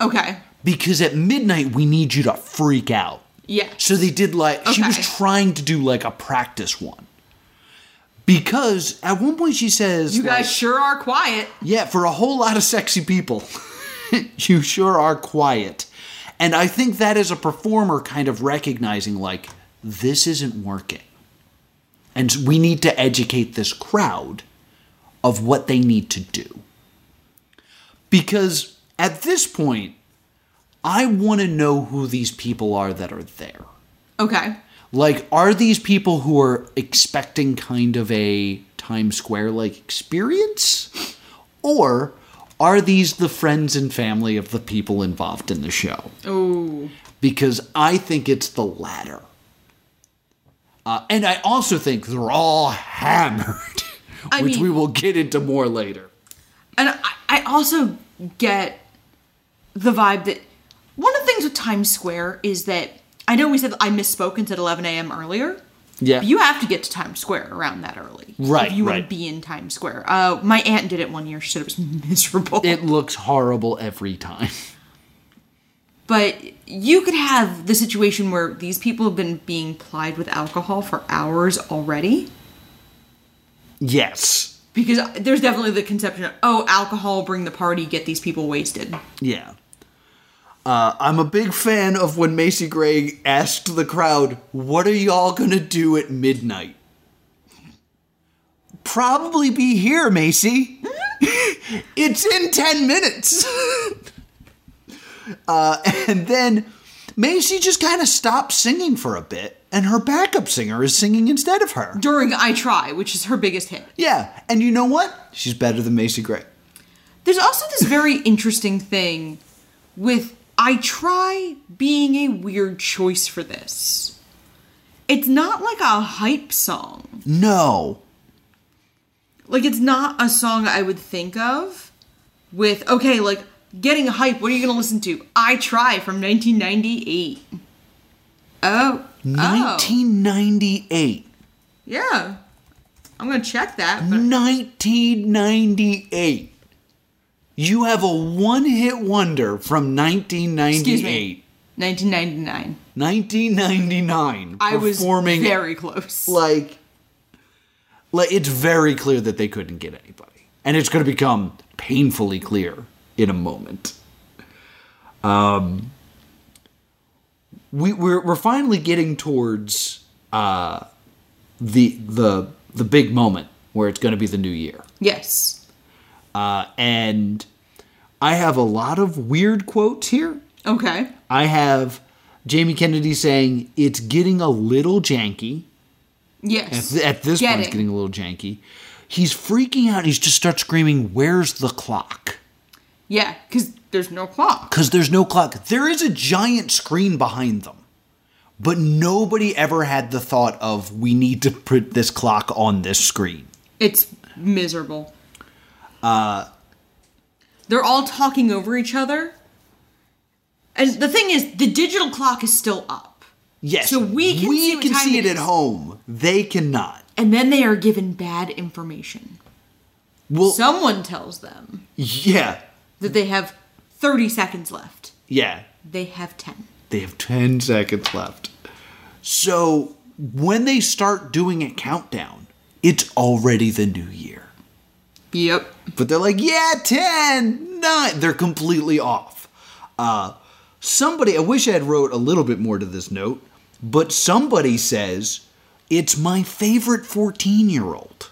Okay. Because at midnight, we need you to freak out. Yeah. So they did like, she was trying to do like a practice one. Because at one point she says, You like, guys sure are quiet. yeah, for a whole lot of sexy people, [laughs] you sure are quiet. And I think that is a performer kind of recognizing, like, this isn't working. And we need to educate this crowd of what they need to do. Because at this point, I want to know who these people are that are there. Okay. Like, are these people who are expecting kind of a Times Square like experience? Or are these the friends and family of the people involved in the show? Oh. Because I think it's the latter. Uh, and I also think they're all hammered, I which mean- we will get into more later. And I, I also get the vibe that one of the things with Times Square is that I know we said I misspoke and said 11 a.m. earlier. Yeah. But you have to get to Times Square around that early. Right, If you want to be in Times Square. Uh, my aunt did it one year. She said it was [laughs] miserable. It looks horrible every time. [laughs] But you could have the situation where these people have been being plied with alcohol for hours already. Yes. Because there's definitely the conception of, oh, alcohol, bring the party, get these people wasted. Yeah. Uh, I'm a big fan of when Macy Gray asked the crowd, What are y'all gonna do at midnight? Probably be here, Macy. [laughs] it's in 10 minutes. [laughs] uh, and then Macy just kind of stops singing for a bit, and her backup singer is singing instead of her. During I Try, which is her biggest hit. Yeah, and you know what? She's better than Macy Gray. There's also this very interesting thing with I Try being a weird choice for this. It's not like a hype song. No. Like, it's not a song I would think of with, okay, like, getting a hype, what are you gonna listen to? I Try from 1998. Oh. Oh. 1998. Yeah. I'm gonna check that. But 1998. You have a one hit wonder from 1998. Excuse me. 1999. 1999. I was very close. Like, like, it's very clear that they couldn't get anybody. And it's going to become painfully clear in a moment. Um, we, we're, we're finally getting towards uh, the, the, the big moment where it's going to be the new year. Yes. Uh, and I have a lot of weird quotes here. Okay. I have Jamie Kennedy saying it's getting a little janky. Yes. At, at this point, it's getting a little janky. He's freaking out. He's just starts screaming, "Where's the clock?" Yeah, because there's no clock. Because there's no clock. There is a giant screen behind them, but nobody ever had the thought of we need to put this clock on this screen. It's miserable. Uh, They're all talking over each other. And the thing is, the digital clock is still up. yes, So we can see, what can see it is. at home. They cannot. And then they are given bad information. Well, Someone tells them yeah, that they have 30 seconds left. yeah. They have 10. They have 10 seconds left. So when they start doing a countdown, it's already the new year. Yep. But they're like, yeah, 10, 9. They're completely off. Uh, Somebody, I wish I had wrote a little bit more to this note, but somebody says it's my favorite 14 year old.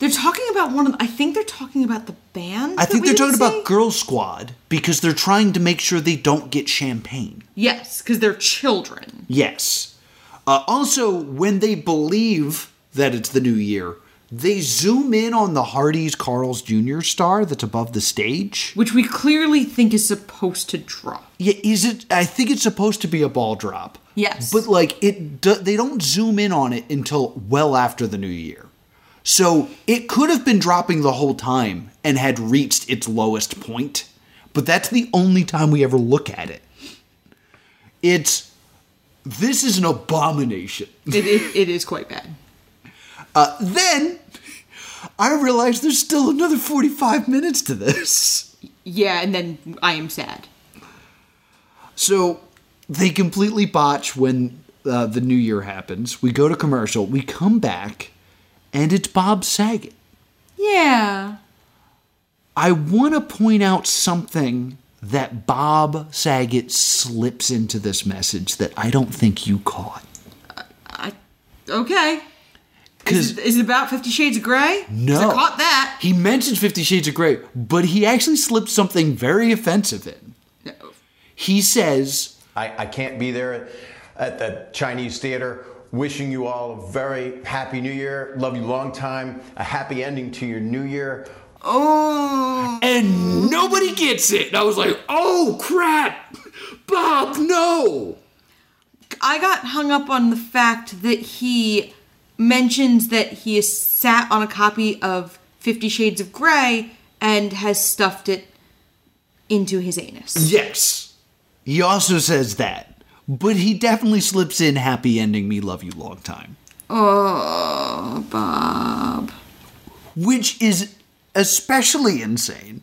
They're talking about one of. I think they're talking about the band. I think they're talking say? about Girl Squad because they're trying to make sure they don't get champagne. Yes, because they're children. Yes. Uh, also, when they believe that it's the new year, they zoom in on the Hardee's Carl's Jr. star that's above the stage. Which we clearly think is supposed to drop. Yeah, is it? I think it's supposed to be a ball drop. Yes. But like it, do, they don't zoom in on it until well after the new year. So it could have been dropping the whole time and had reached its lowest point, but that's the only time we ever look at it. It's this is an abomination. It, it, it is quite bad. Uh, then I realized there's still another 45 minutes to this. Yeah, and then I am sad. So they completely botch when uh, the new year happens. We go to commercial, we come back, and it's Bob Saget. Yeah. I want to point out something that Bob Saget slips into this message that I don't think you caught. I Okay. Is, it- is it about Fifty Shades of Grey? No. I caught that. He mentions Fifty Shades of Grey, but he actually slipped something very offensive in. He says, I, I can't be there at the Chinese theater. Wishing you all a very happy new year. Love you long time. A happy ending to your new year. Oh. And nobody gets it. And I was like, oh crap! Bob, no! I got hung up on the fact that he mentions that he has sat on a copy of Fifty Shades of Grey and has stuffed it into his anus. Yes. He also says that. But he definitely slips in happy ending me love you long time. Oh, Bob. Which is especially insane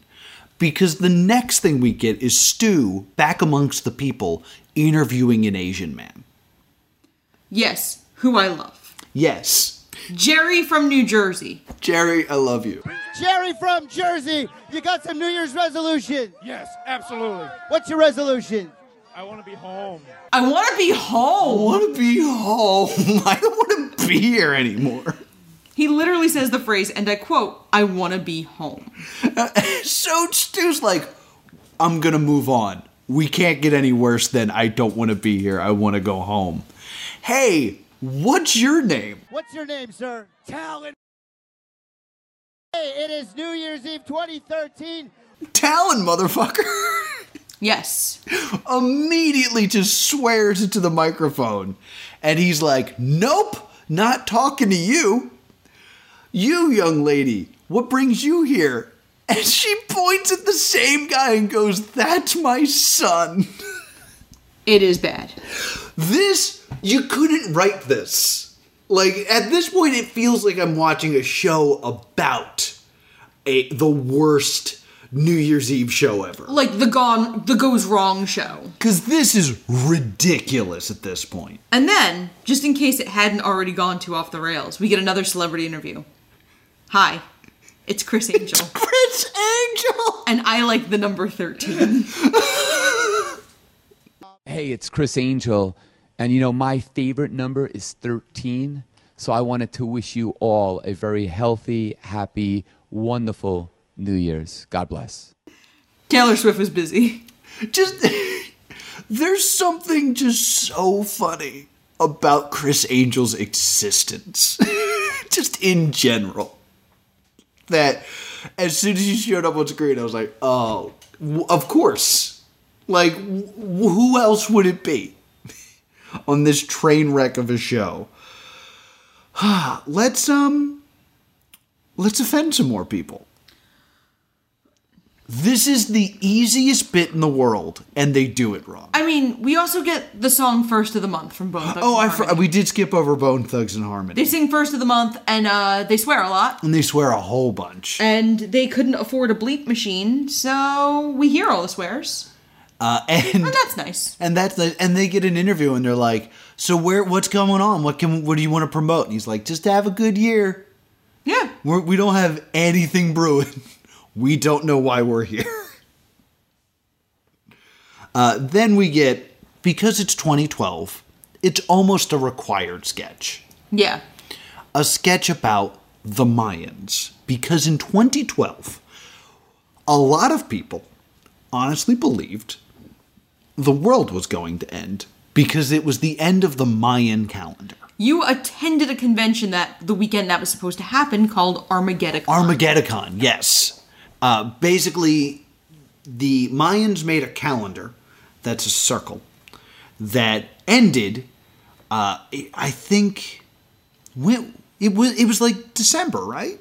because the next thing we get is Stu back amongst the people interviewing an Asian man. Yes, who I love. Yes. Jerry from New Jersey. Jerry, I love you. Jerry from Jersey, you got some New Year's resolution? Yes, absolutely. What's your resolution? I want to be home. I want to be home. I want to be home. [laughs] I don't want to be here anymore. He literally says the phrase, and I quote, I want to be home. [laughs] So Stu's like, I'm gonna move on. We can't get any worse than I don't want to be here. I want to go home. Hey, what's your name? What's your name, sir? Talon. Hey, it is New Year's Eve 2013. Talon, motherfucker. Yes. [laughs] Immediately just swears into the microphone. And he's like, Nope, not talking to you. You, young lady, what brings you here? [laughs] And she points at the same guy and goes, That's my son. [laughs] It is bad. This, you couldn't write this. Like, at this point, it feels like I'm watching a show about a the worst New Year's Eve show ever. Like the gone, the goes wrong show. Because this is ridiculous at this point. And then, just in case it hadn't already gone too off the rails, we get another celebrity interview. Hi, it's Criss [laughs] Angel. Criss Angel! And I like the number 13. [laughs] Hey, it's Criss Angel. And you know, my favorite number is 13. So I wanted to wish you all a very healthy, happy, wonderful New Year's. God bless. Taylor Swift was busy. [laughs] Just, [laughs] there's something just so funny about Criss Angel's existence. [laughs] just in general. That as soon as he showed up on screen, I was like, oh, w- of course. Like, w- who else would it be on this train wreck of a show? [sighs] let's, um, let's offend some more people. This is the easiest bit in the world, and they do it wrong. I mean, we also get the song First of the Month from Bone Thugs. Oh, I fr- we did skip over Bone Thugs and Harmony, They sing First of the Month, and uh, they swear a lot. and they swear a whole bunch. And they couldn't afford a bleep machine, so we hear all the swears. Uh, and And that's nice. and that's the, and they get an interview, and they're like, "So where? What's going on? What can? What do you want to promote?" And he's like, "Just to have a good year. Yeah, We're, we don't have anything brewing. [laughs] We don't know why we're here." [laughs] Uh, then we get, because it's 2012, it's almost a required sketch. Yeah. A sketch about the Mayans. Because in 2012, a lot of people honestly believed the world was going to end because it was the end of the Mayan calendar. You attended a convention that the weekend that was supposed to happen called Armageddon. Armageddon, yes. Uh, basically, the Mayans made a calendar that's a circle that ended. Uh, I think when it was it was like December, right?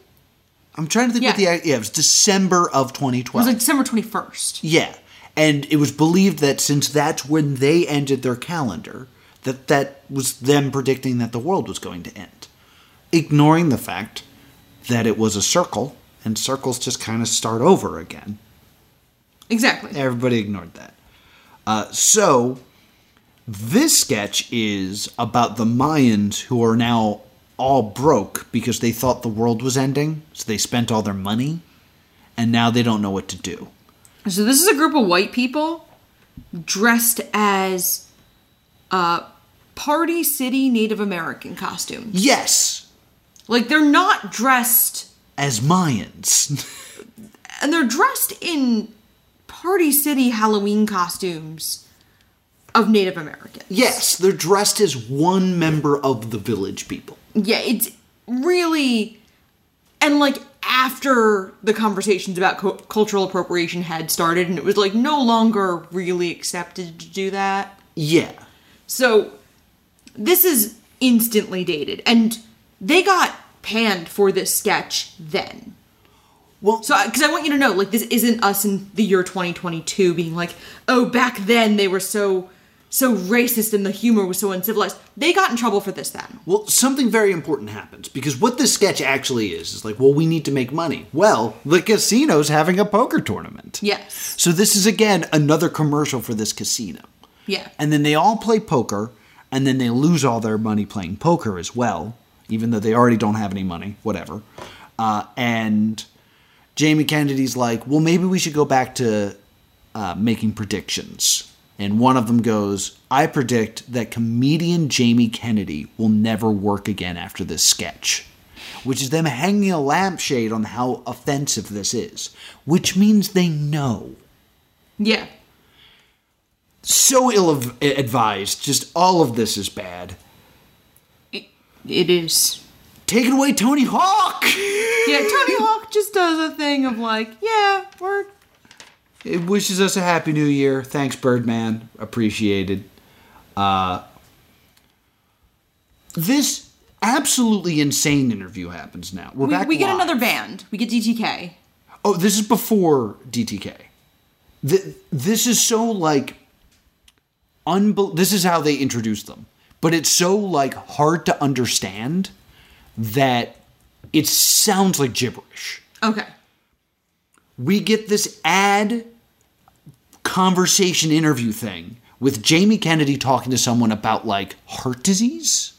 I'm trying to think what the yeah it was December of 2012. It was like December 21st. Yeah, and it was believed that since that's when they ended their calendar, that that was them predicting that the world was going to end, ignoring the fact that it was a circle and circles just kind of start over again. Exactly. Everybody ignored that. Uh, so, this sketch is about the Mayans who are now all broke because they thought the world was ending, so they spent all their money, and now they don't know what to do. So, this is a group of white people dressed as uh, Party City Native American costumes. Yes! Like, they're not dressed as Mayans. [laughs] and they're dressed in Party City Halloween costumes of Native Americans. Yes, they're dressed as one member of the village people. Yeah, it's really. And like after the conversations about co- cultural appropriation had started, and it was like no longer really accepted to do that. Yeah. So this is instantly dated. And they got panned for this sketch then. Well, so because I want you to know, like, this isn't us in the year 2022 being like, oh, back then they were so so racist and the humor was so uncivilized. They got in trouble for this then. Well, something very important happens because what this sketch actually is is like, well, we need to make money. Well, the casino's having a poker tournament. Yes. So this is again another commercial for this casino. Yeah. And then they all play poker and then they lose all their money playing poker as well, even though they already don't have any money, whatever. Uh, and Jamie Kennedy's like, well, maybe we should go back to uh, making predictions. And one of them goes, I predict that comedian Jamie Kennedy will never work again after this sketch. Which is them hanging a lampshade on how offensive this is. Which means they know. Yeah. So ill advised. Just all of this is bad. It, it is. Take it away, Tony Hawk! yeah, Tony Hawk just does a thing of like, yeah, we're it wishes us a happy new year. Thanks, Birdman. Appreciated. Uh, this absolutely insane interview happens now. We're we, back. We get live. another band. We get DTK. Oh, this is before DTK. this is so like unbel- This is how they introduce them, but it's so like hard to understand that it sounds like gibberish. Okay. We get this ad conversation interview thing with Jamie Kennedy talking to someone about like heart disease.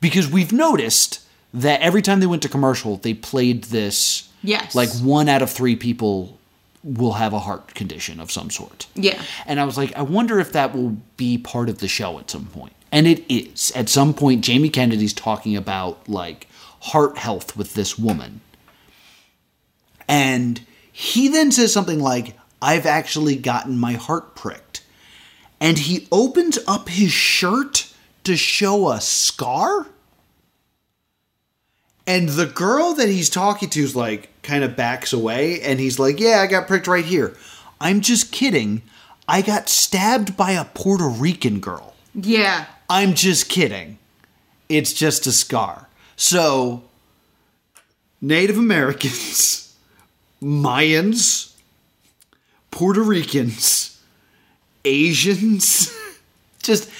Because we've noticed that every time they went to commercial, they played this. Yes. Like one out of three people will have a heart condition of some sort. Yeah. And I was like, I wonder if that will be part of the show at some point. And it is. At some point, Jamie Kennedy's talking about like heart health with this woman. And he then says something like, I've actually gotten my heart pricked. And he opens up his shirt to show a scar. And the girl that he's talking to is like, kind of backs away. And he's like, Yeah, I got pricked right here. I'm just kidding. I got stabbed by a Puerto Rican girl. Yeah. I'm just kidding. It's just a scar. So, Native Americans, [laughs] Mayans, Puerto Ricans, Asians, [laughs] just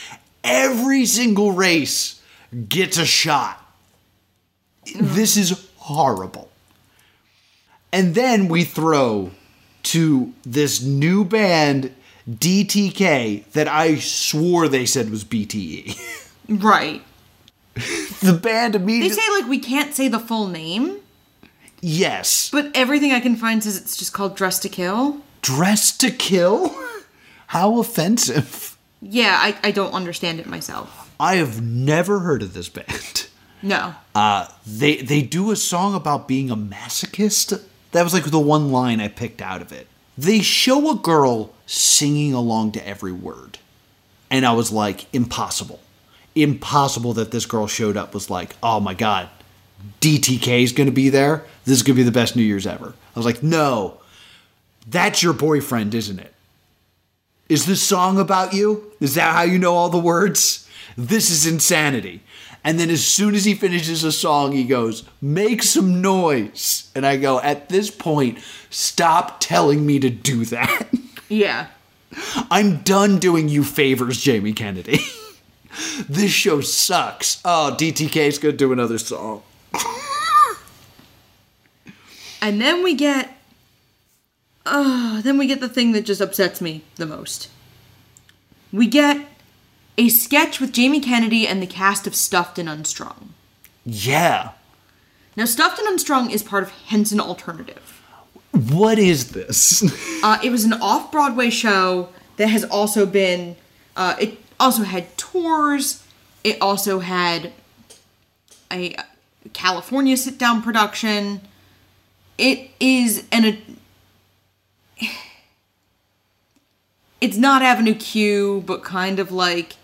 every single race gets a shot. This is horrible. And then we throw to this new band, DTK, that I swore they said was BTE. [laughs] Right. the band immediately. They say, like, we can't say the full name. Yes. But everything I can find says it's just called Dress to Kill. Dress to Kill? How offensive. Yeah, I, I don't understand it myself. I have never heard of this band. No. Uh, they they do a song about being a masochist. That was like the one line I picked out of it. They show a girl singing along to every word. And I was like, impossible. Impossible that this girl showed up was like, oh my god, DTK is gonna be there. This is gonna be the best New Year's ever. I was like, no. That's your boyfriend, isn't it? Is this song about you? Is that how you know all the words? This is insanity. And then as soon as he finishes a song, he goes, Make some noise. And I go, At this point, stop telling me to do that. [laughs] Yeah. I'm done doing you favors, Jamie Kennedy. [laughs] this show sucks. Oh, DTK's gonna do another song. [laughs] And then we get. Uh, then we get the thing that just upsets me the most. We get a sketch with Jamie Kennedy and the cast of Stuffed and Unstrung. Yeah. Now, Stuffed and Unstrung is part of Henson Alternative. What is this? [laughs] Uh, it was an off Broadway show that has also been. Uh, it also had tours. It also had a California sit down production. It is an. A, it's not Avenue Q, but kind of like.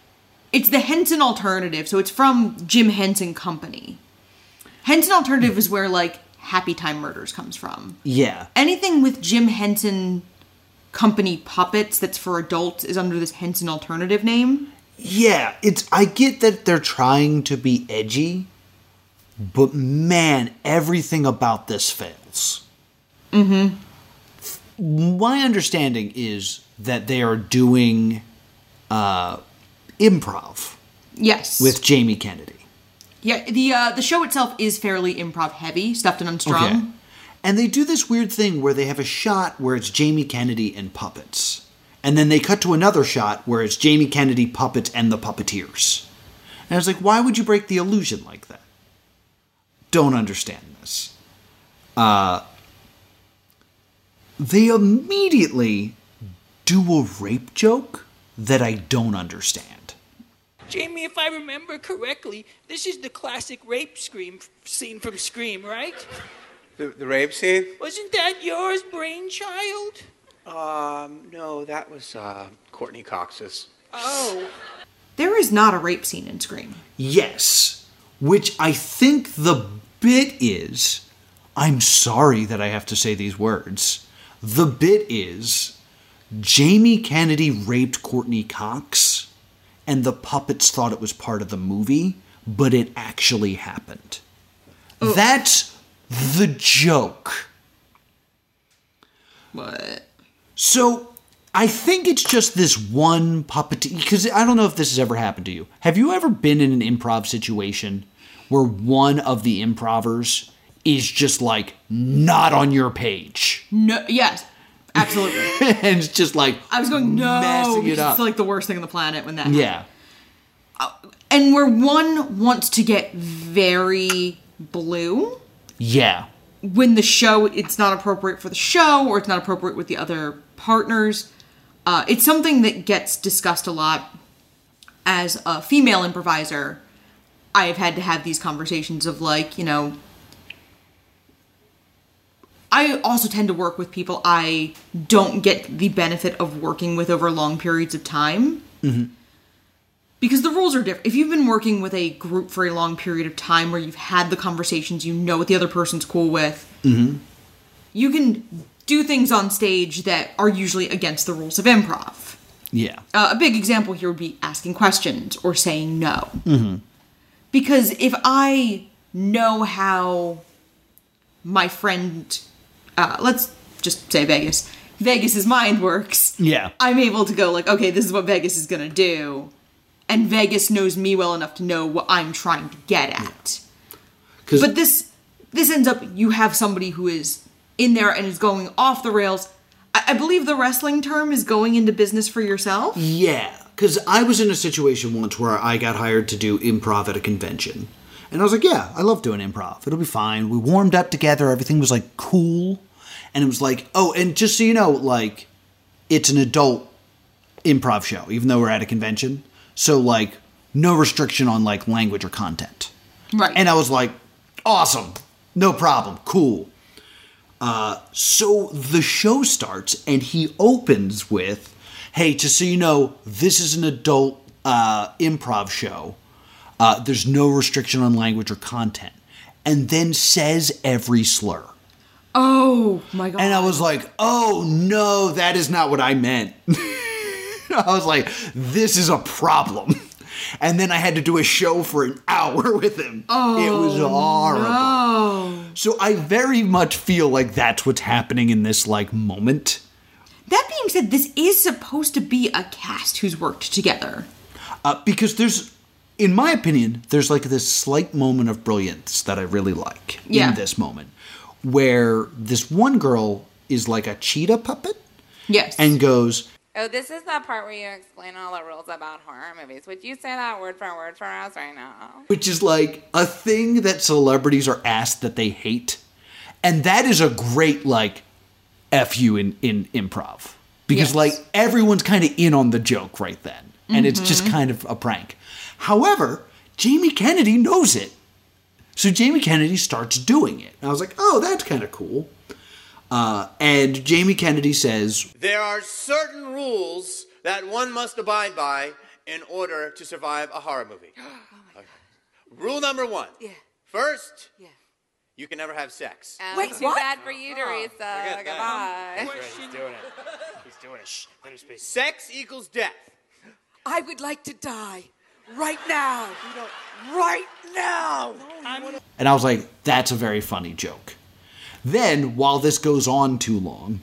It's the Henson Alternative, so it's from Jim Henson Company. Henson Alternative is where, like, Happytime Murders comes from. yeah. Anything with Jim Henson Company puppets that's for adults is under this Henson Alternative name. Yeah, it's I get that they're trying to be edgy, but man, everything about this fails. Mm-hmm. My understanding is that they are doing uh, improv Yes. with Jamie Kennedy. yeah, the uh, the show itself is fairly improv heavy, stuffed and unstrung. Okay. And they do this weird thing where they have a shot where it's Jamie Kennedy and puppets. And then they cut to another shot where it's Jamie Kennedy, puppets, and the puppeteers. And I was like, why would you break the illusion like that? Don't understand this. Uh, they immediately do a rape joke that I don't understand. Jamie, if I remember correctly, this is the classic rape scream scene from Scream, right? The, the rape scene? Wasn't that yours, brainchild? Um, no, that was uh, Courteney Cox's. Oh. There is not a rape scene in Scream. Yes, which I think the bit is. I'm sorry that I have to say these words. The bit is Jamie Kennedy raped Courteney Cox, and the puppets thought it was part of the movie, but it actually happened. Oh. That's the joke. What? So I think it's just this one puppeteer because I don't know if this has ever happened to you. Have you ever been in an improv situation where one of the improvers is just like not on your page? No, yes, absolutely. [laughs] and it's just like I was going no, messing it up. it's like the worst thing on the planet when that. yeah. and where one wants to get very blue Yeah. when the show it's not appropriate for the show or it's not appropriate with the other partners uh, it's something that gets discussed a lot as a female improviser i have had to have these conversations of like you know i also tend to work with people i don't get the benefit of working with over long periods of time Mm-hmm. because the rules are different. If you've been working with a group for a long period of time where you've had the conversations, you know what the other person's cool with, Mm-hmm. you can do things on stage that are usually against the rules of improv. Yeah. Uh, a big example here would be asking questions or saying no. Mm-hmm. Because if I know how my friend, uh, let's just say Vegas, Vegas's mind works, Yeah. I'm able to go like, okay, this is what Vegas is gonna do, and Vegas knows me well enough to know what I'm trying to get at. But this this ends up you have somebody who is in there and is going off the rails. I, I believe the wrestling term is going into business for yourself. Yeah, because I was in a situation once where I got hired to do improv at a convention. And I was like, yeah, I love doing improv. It'll be fine. We warmed up together. Everything was like cool. And it was like, oh, and just so you know, like, it's an adult improv show, even though we're at a convention. So like no restriction on like language or content. Right. And I was like, awesome, no problem, cool. Uh, so the show starts, and he opens with, "Hey, just so you know, this is an adult uh, improv show. Uh, there's no restriction on language or content." And then says every slur. Oh my god. And I was like, oh no, that is not what I meant. [laughs] I was like, this is a problem. And then I had to do a show for an [laughs] hour with him. Oh, it was horrible. no. So I very much feel like that's what's happening in this like moment. That being said, this is supposed to be a cast who's worked together. Uh, because there's, in my opinion, there's like this slight moment of brilliance that I really like Yeah. in this moment, where this one girl is like a cheetah puppet Yes. and goes, Oh, this is the part where you explain all the rules about horror movies. Would you say that word for word for us right now? which is like a thing that celebrities are asked that they hate. And that is a great like F you in, in improv. Because Yes. like everyone's kind of in on the joke right then. And it's just Mhm. kind of a prank. However, Jamie Kennedy knows it. So Jamie Kennedy starts doing it. And I was like, oh, that's kind of cool. Uh, and Jamie Kennedy says, There are certain rules that one must abide by in order to survive a horror movie. [gasps] Okay. Rule number one. Yeah. First, you can never have sex. Um, Wait, too what? bad for you, Teresa. forget that. Goodbye. He's doing it. He's doing it. Shh. Let him speak. Sex equals death. I would like to die right now. Right now. and I was like, that's a very funny joke. Then, while this goes on too long,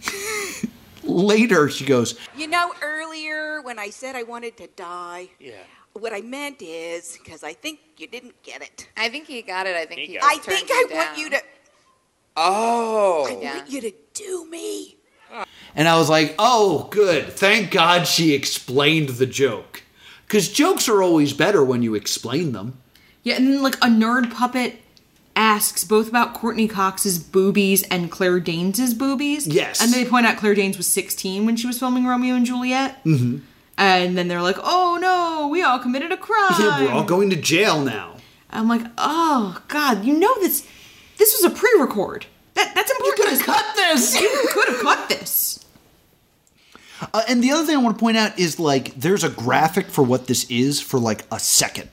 [laughs] later she goes, You know, earlier when I said I wanted to die, Yeah. what I meant is because I think you didn't get it. I think he got it. I think he. I think turned I want you to. Oh. I want you to do me. And I was like, oh, good. Thank God she explained the joke. Because jokes are always better when you explain them. Yeah, and then like a nerd puppet asks both about Courteney Cox's boobies and Claire Danes' boobies. Yes. And they point out Claire Danes was 16 when she was filming Romeo and Juliet. Mm-hmm. And then they're like, oh no, we all committed a crime. Yeah, we're all going to jail now. I'm like, oh god, you know this. This was a pre-record. That that's important. You could have cut this. You could have cut this. Uh, and the other thing I want to point out is like, there's a graphic for what this is for like a second.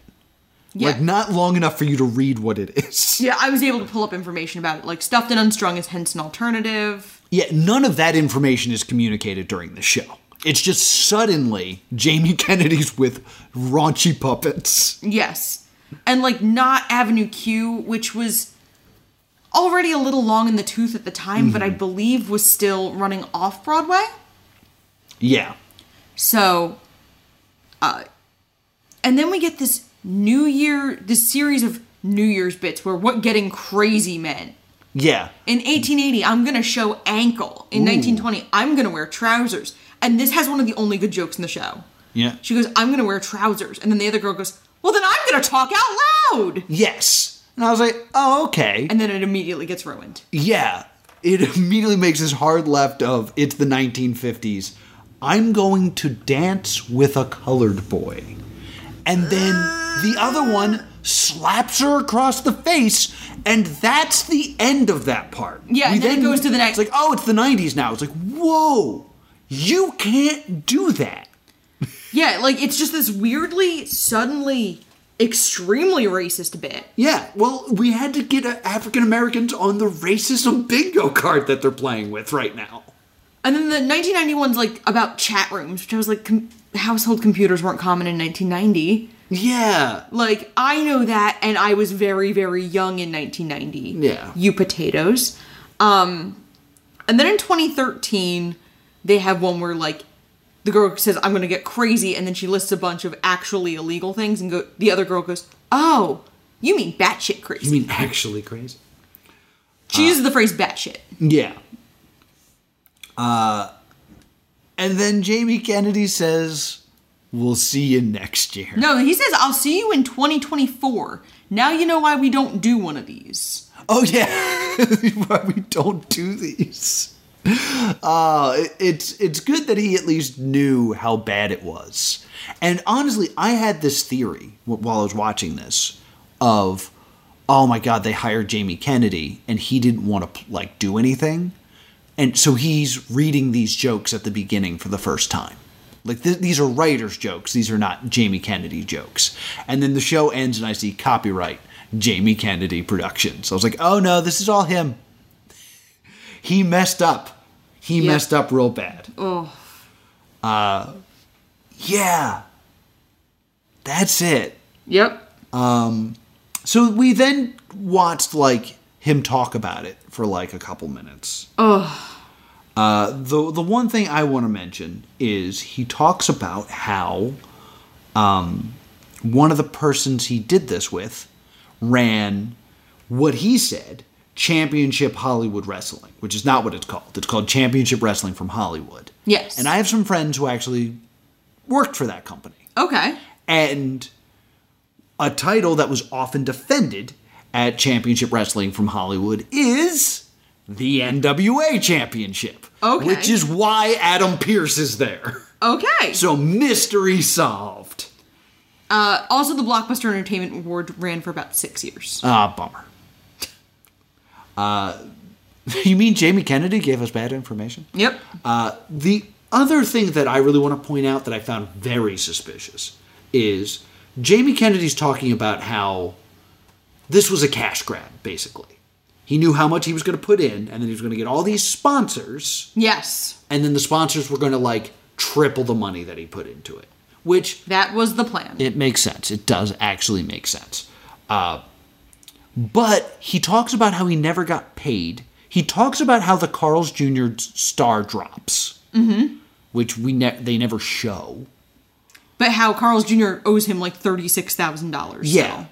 Yeah. Like, not long enough for you to read what it is. [laughs] Yeah, I was able to pull up information about it. Like stuffed and unstrung is Henson alternative. Yeah, none of that information is communicated during the show. It's just suddenly Jamie [laughs] Kennedy's with raunchy puppets. Yes. And like not Avenue Q, which was already a little long in the tooth at the time, but I believe was still running off Broadway. Yeah. So uh and then we get this New Year this series of New Year's bits where what getting crazy meant. Yeah. In 1880, I'm gonna show ankle. In Ooh. 1920, I'm gonna wear trousers. And this has one of the only good jokes in the show. Yeah. She goes, I'm gonna wear trousers. And then the other girl goes, Well, then I'm gonna talk out loud. Yes. And I was like, oh, okay. And then it immediately gets ruined. Yeah. It [laughs] immediately makes this hard left of it's the 1950s. I'm going to dance with a colored boy. And then the other one slaps her across the face, and that's the end of that part. Yeah, and then it goes to the next. It's like, oh, it's the 90s now. It's like, whoa, you can't do that. Yeah, like it's just this weirdly, suddenly, extremely racist bit. Yeah, well, we had to get uh, African Americans on the racism bingo card that they're playing with right now. And then the 1991's like about chat rooms, which I was like, com- household computers weren't common in 1990. Yeah. Like, I know that, and I was very, very young in 1990. Yeah. You potatoes. Um, and then in 2013, they have one where like the girl says, "I'm gonna get crazy," and then she lists a bunch of actually illegal things, and go. The other girl goes, "Oh, you mean batshit crazy?" You mean actually crazy? She uses the phrase batshit. Yeah. Uh, and then Jamie Kennedy says, We'll see you next year. No, he says, "I'll see you in 2024." Now you know why we don't do one of these. Oh, yeah. [laughs] why we don't do these. Uh, it- it's it's good that he at least knew how bad it was. And honestly, I had this theory while I was watching this of, oh my god, they hired Jamie Kennedy and he didn't want to like do anything, and so he's reading these jokes at the beginning for the first time. Like th- these are writers' jokes; these are not Jamie Kennedy jokes. And then the show ends, and I see copyright Jamie Kennedy Productions. I was like, oh no, this is all him. He messed up. He Yep. messed up real bad. Oh. Uh, yeah. That's it. Yep. Um, so we then watched like him talk about it for like a couple minutes. Oh. Uh, the the one thing I want to mention is he talks about how um, one of the persons he did this with ran what he said Championship Hollywood Wrestling, which is not what it's called. It's called Championship Wrestling from Hollywood. Yes. And I have some friends who actually worked for that company. Okay. And a title that was often defended at Championship Wrestling from Hollywood is the NWA Championship. Okay. Which is why Adam Pearce is there. Okay. So mystery solved. Uh, also, the Blockbuster Entertainment Award ran for about six years. Ah, bummer. Uh, [laughs] you mean Jamie Kennedy gave us bad information? Yep. Uh, the other thing that I really want to point out that I found very suspicious is Jamie Kennedy's talking about how this was a cash grab, basically. He knew how much he was going to put in, and then he was going to get all these sponsors, Yes. and then the sponsors were going to like triple the money that he put into it. Which that was the plan. It makes sense. It does actually make sense. Uh, but he talks about how he never got paid. He talks about how the Carl's Jr. star drops, Mm-hmm. which we ne- they never show. But how Carl's Jr. owes him like thirty-six thousand dollars. Yeah.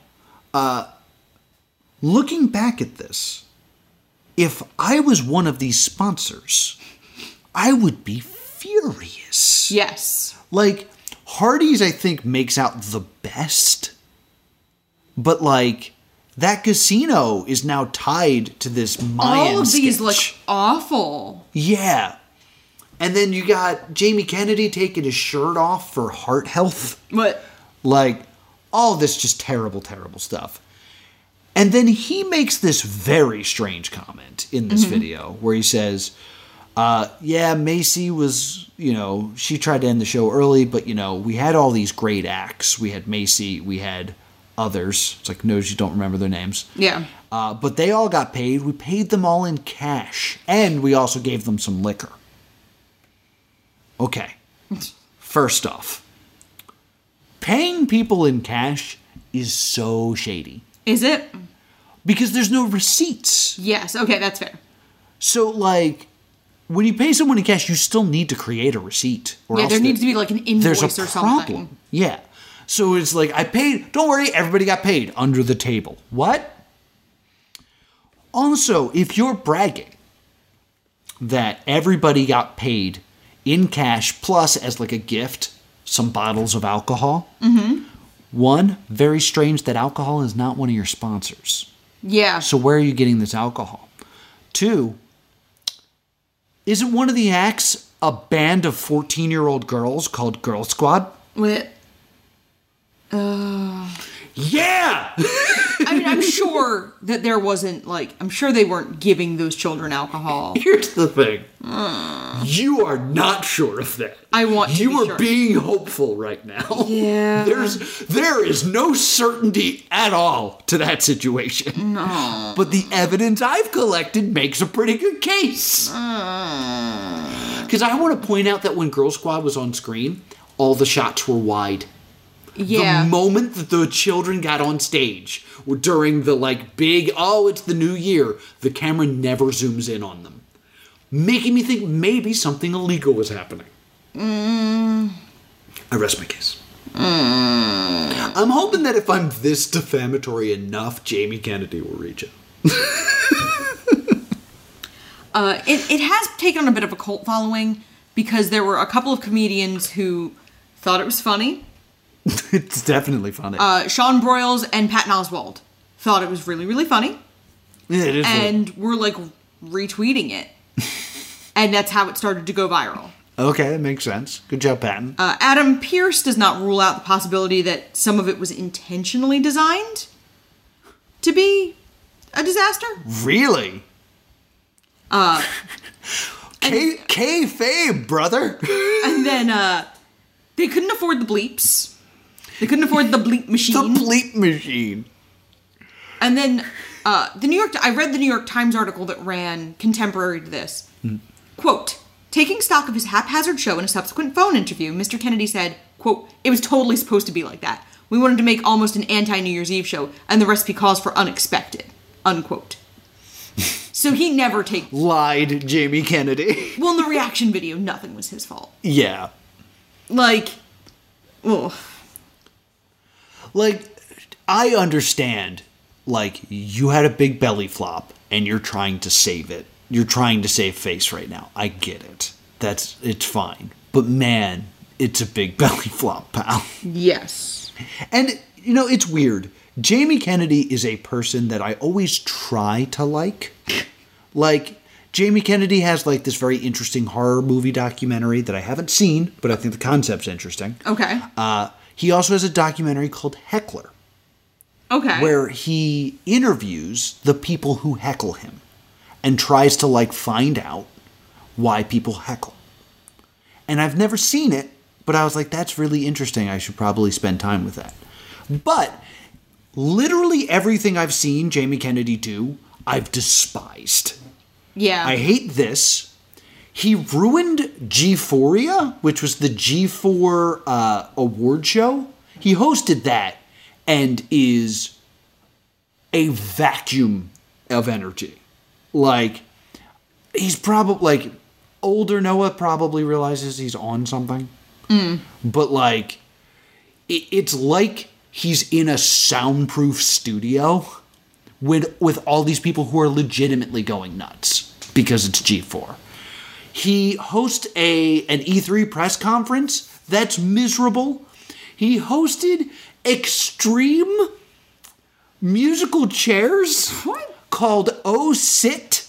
Uh, looking back at this, if I was one of these sponsors, I would be furious. Yes. Like, Hardee's, I think, makes out the best. But, like, that casino is now tied to this Mayan All of these sketch. look awful. Yeah. And then you got Jamie Kennedy taking his shirt off for heart health. What? Like, all this just terrible, terrible stuff. And then he makes this very strange comment in this Mhm. video where he says, uh, yeah, Macy was, you know, she tried to end the show early, but, you know, we had all these great acts. We had Macy, we had others. It's like, no, you don't remember their names. Yeah. Uh, but they all got paid. We paid them all in cash, and we also gave them some liquor. Okay. [laughs] First off, paying people in cash is so shady Is it? because there's no receipts. Yes. Okay, that's fair. So, like, when you pay someone in cash, you still need to create a receipt. yeah, else there needs to be like an there's invoice a or problem. something. Yeah. So it's like I paid. Don't worry, everybody got paid under the table. What? Also, if you're bragging that everybody got paid in cash plus as like a gift some bottles of alcohol, Mm-hmm. One very strange that alcohol is not one of your sponsors. Yeah. So where are you getting this alcohol? Two, isn't one of the acts a band of 14 year old girls called Girl Squad? With. Uh, yeah. [laughs] I mean, I'm sure that there wasn't like I'm sure they weren't giving those children alcohol. [laughs] Here's the thing. You are not sure of that. I want to You be are sure. being hopeful right now. Yeah. [laughs] There's there is no certainty at all to that situation. No. But the evidence I've collected makes a pretty good case. Uh. Because I want to point out that when Girl Squad was on screen, all the shots were wide. Yeah. The moment that the children got on stage during the like big, oh, it's the new year, the camera never zooms in on them. Making me think maybe something illegal was happening. Mm. I rest my case. I'm hoping that if I'm this defamatory enough, Jamie Kennedy will reach it. [laughs] Uh, it, it has taken on a bit of a cult following because there were a couple of comedians who thought it was funny. [laughs] it's definitely funny. Uh, Sean Broyles and Patton Oswalt thought it was really, really funny Yeah, it is. and were like retweeting it. [laughs] and that's how it started to go viral. Okay, that makes sense. Good job, Patton. Uh, Adam Pearce does not rule out the possibility that some of it was intentionally designed to be a disaster. Really? Uh, [laughs] K kayfabe, brother. and then uh, they couldn't afford the bleeps. They couldn't afford the bleep machine. The bleep machine. And then uh, the New York. I read the New York Times article that ran contemporary to this. Quote, taking stock of his haphazard show in a subsequent phone interview, Mr. Kennedy said, quote, it was totally supposed to be like that. We wanted to make almost an anti-New Year's Eve show, and the recipe calls for unexpected, unquote. [laughs] so he never take Lied, Jamie Kennedy. [laughs] Well, in the reaction video, nothing was his fault. yeah. Like, ugh. Like, I understand, like, you had a big belly flop and you're trying to save it. You're trying to save face right now. I get it. That's, it's fine. But man, it's a big [laughs] belly flop, pal. Yes. And, you know, it's weird. Jamie Kennedy is a person that I always try to like. Like, Jamie Kennedy has, like, this very interesting horror movie documentary that I haven't seen, but I think the concept's interesting. Okay. Uh, he also has a documentary called Heckler, Okay. where he interviews the people who heckle him and tries to like find out why people heckle. And I've never seen it, but I was like, that's really interesting. I should probably spend time with that. But literally everything I've seen Jamie Kennedy do, I've despised. Yeah. I hate this. He ruined G4ia, which was the G4 uh, award show. He hosted that and is a vacuum of energy. Like, he's probably, like, older Noah probably realizes he's on something. Mm. But, like, it, it's like he's in a soundproof studio with, with all these people who are legitimately going nuts because it's G4 he hosts a an E3 press conference that's miserable. He hosted extreme musical chairs called Oh Sit.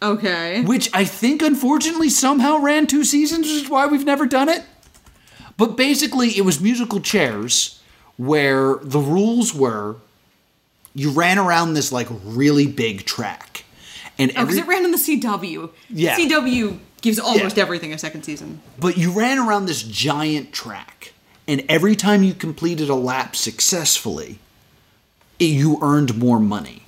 Okay. Which I think unfortunately somehow ran two seasons, which is why we've never done it. But basically it was musical chairs where the rules were you ran around this like really big track. And Oh, because every, it ran on the CW. Yeah. CW gives almost everything a second season. But you ran around this giant track, and every time you completed a lap successfully, you earned more money.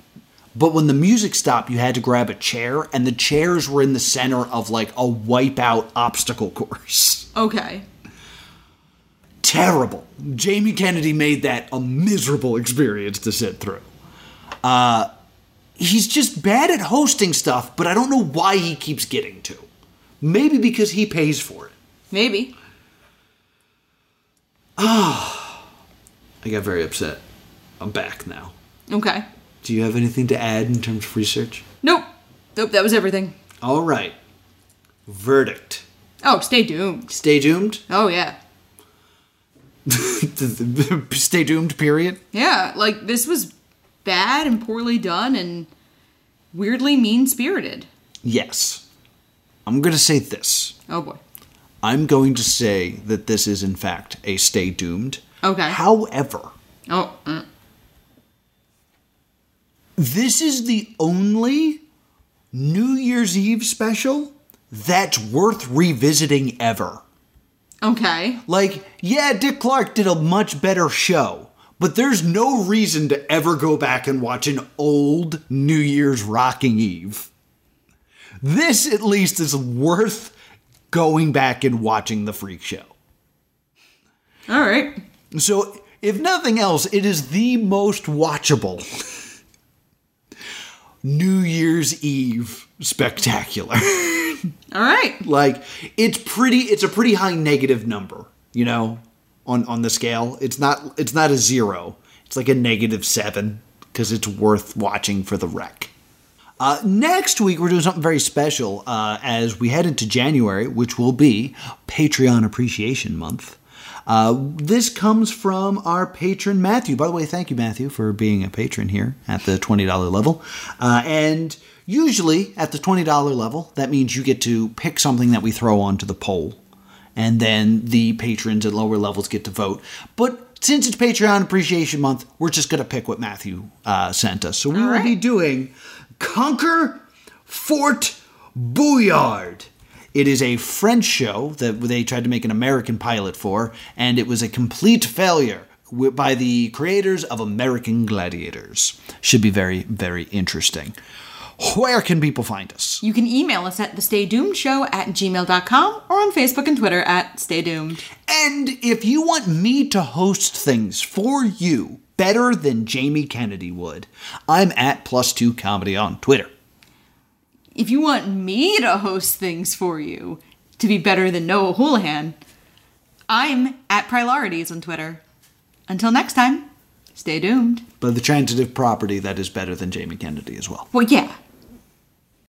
But when the music stopped, you had to grab a chair, and the chairs were in the center of like a wipeout obstacle [laughs] course. Okay. Terrible. Jamie Kennedy made that a miserable experience to sit through. Uh, he's just bad at hosting stuff, but I don't know why he keeps getting to. Maybe because he pays for it. Maybe. Ah, I got very upset. I'm back now. Okay. Do you have anything to add in terms of research? Nope. Nope, that was everything. All right. Verdict. Oh, stay doomed. Stay doomed? Oh, yeah. [laughs] Stay doomed, period? Yeah, like this was bad and poorly done and weirdly mean spirited. Yes. I'm going to say this. Oh boy. I'm going to say that this is, in fact, a stay doomed. Okay. However, Oh, mm. this is the only New Year's Eve special that's worth revisiting ever. okay. Like, yeah, Dick Clark did a much better show, but there's no reason to ever go back and watch an old New Year's Rocking Eve. This, at least, is worth going back and watching the freak show. All right. So, if nothing else, it is the most watchable New Year's Eve spectacular. [laughs] All right. like it's pretty it's a pretty high negative number, you know, on on the scale. It's not it's not a 0. It's like a negative 7 cuz it's worth watching for the wreck. Uh, next week, we're doing something very special uh, as we head into January, which will be Patreon Appreciation Month. Uh, this comes from our patron Matthew. By the way, thank you, Matthew, for being a patron here at the $20 level. Uh, and usually at the $20 level, that means you get to pick something that we throw onto the poll. And then the patrons at lower levels get to vote. But since it's Patreon Appreciation Month, we're just going to pick what Matthew uh, sent us. So we will be doing Conquer Fort Boyard. It is a French show that they tried to make an American pilot for, and it was a complete failure by the creators of American Gladiators. Should be very, very interesting. Where can people find us? You can email us at the Stay Doomed Show at gmail.com or on Facebook and Twitter at Stay Doomed. And if you want me to host things for you better than Jamie Kennedy would, I'm at plus two comedy on Twitter. If you want me to host things for you to be better than Noah Houlihan, I'm at Priorities on Twitter. Until next time, stay doomed. But the transitive property that is better than Jamie Kennedy as well. Well, yeah,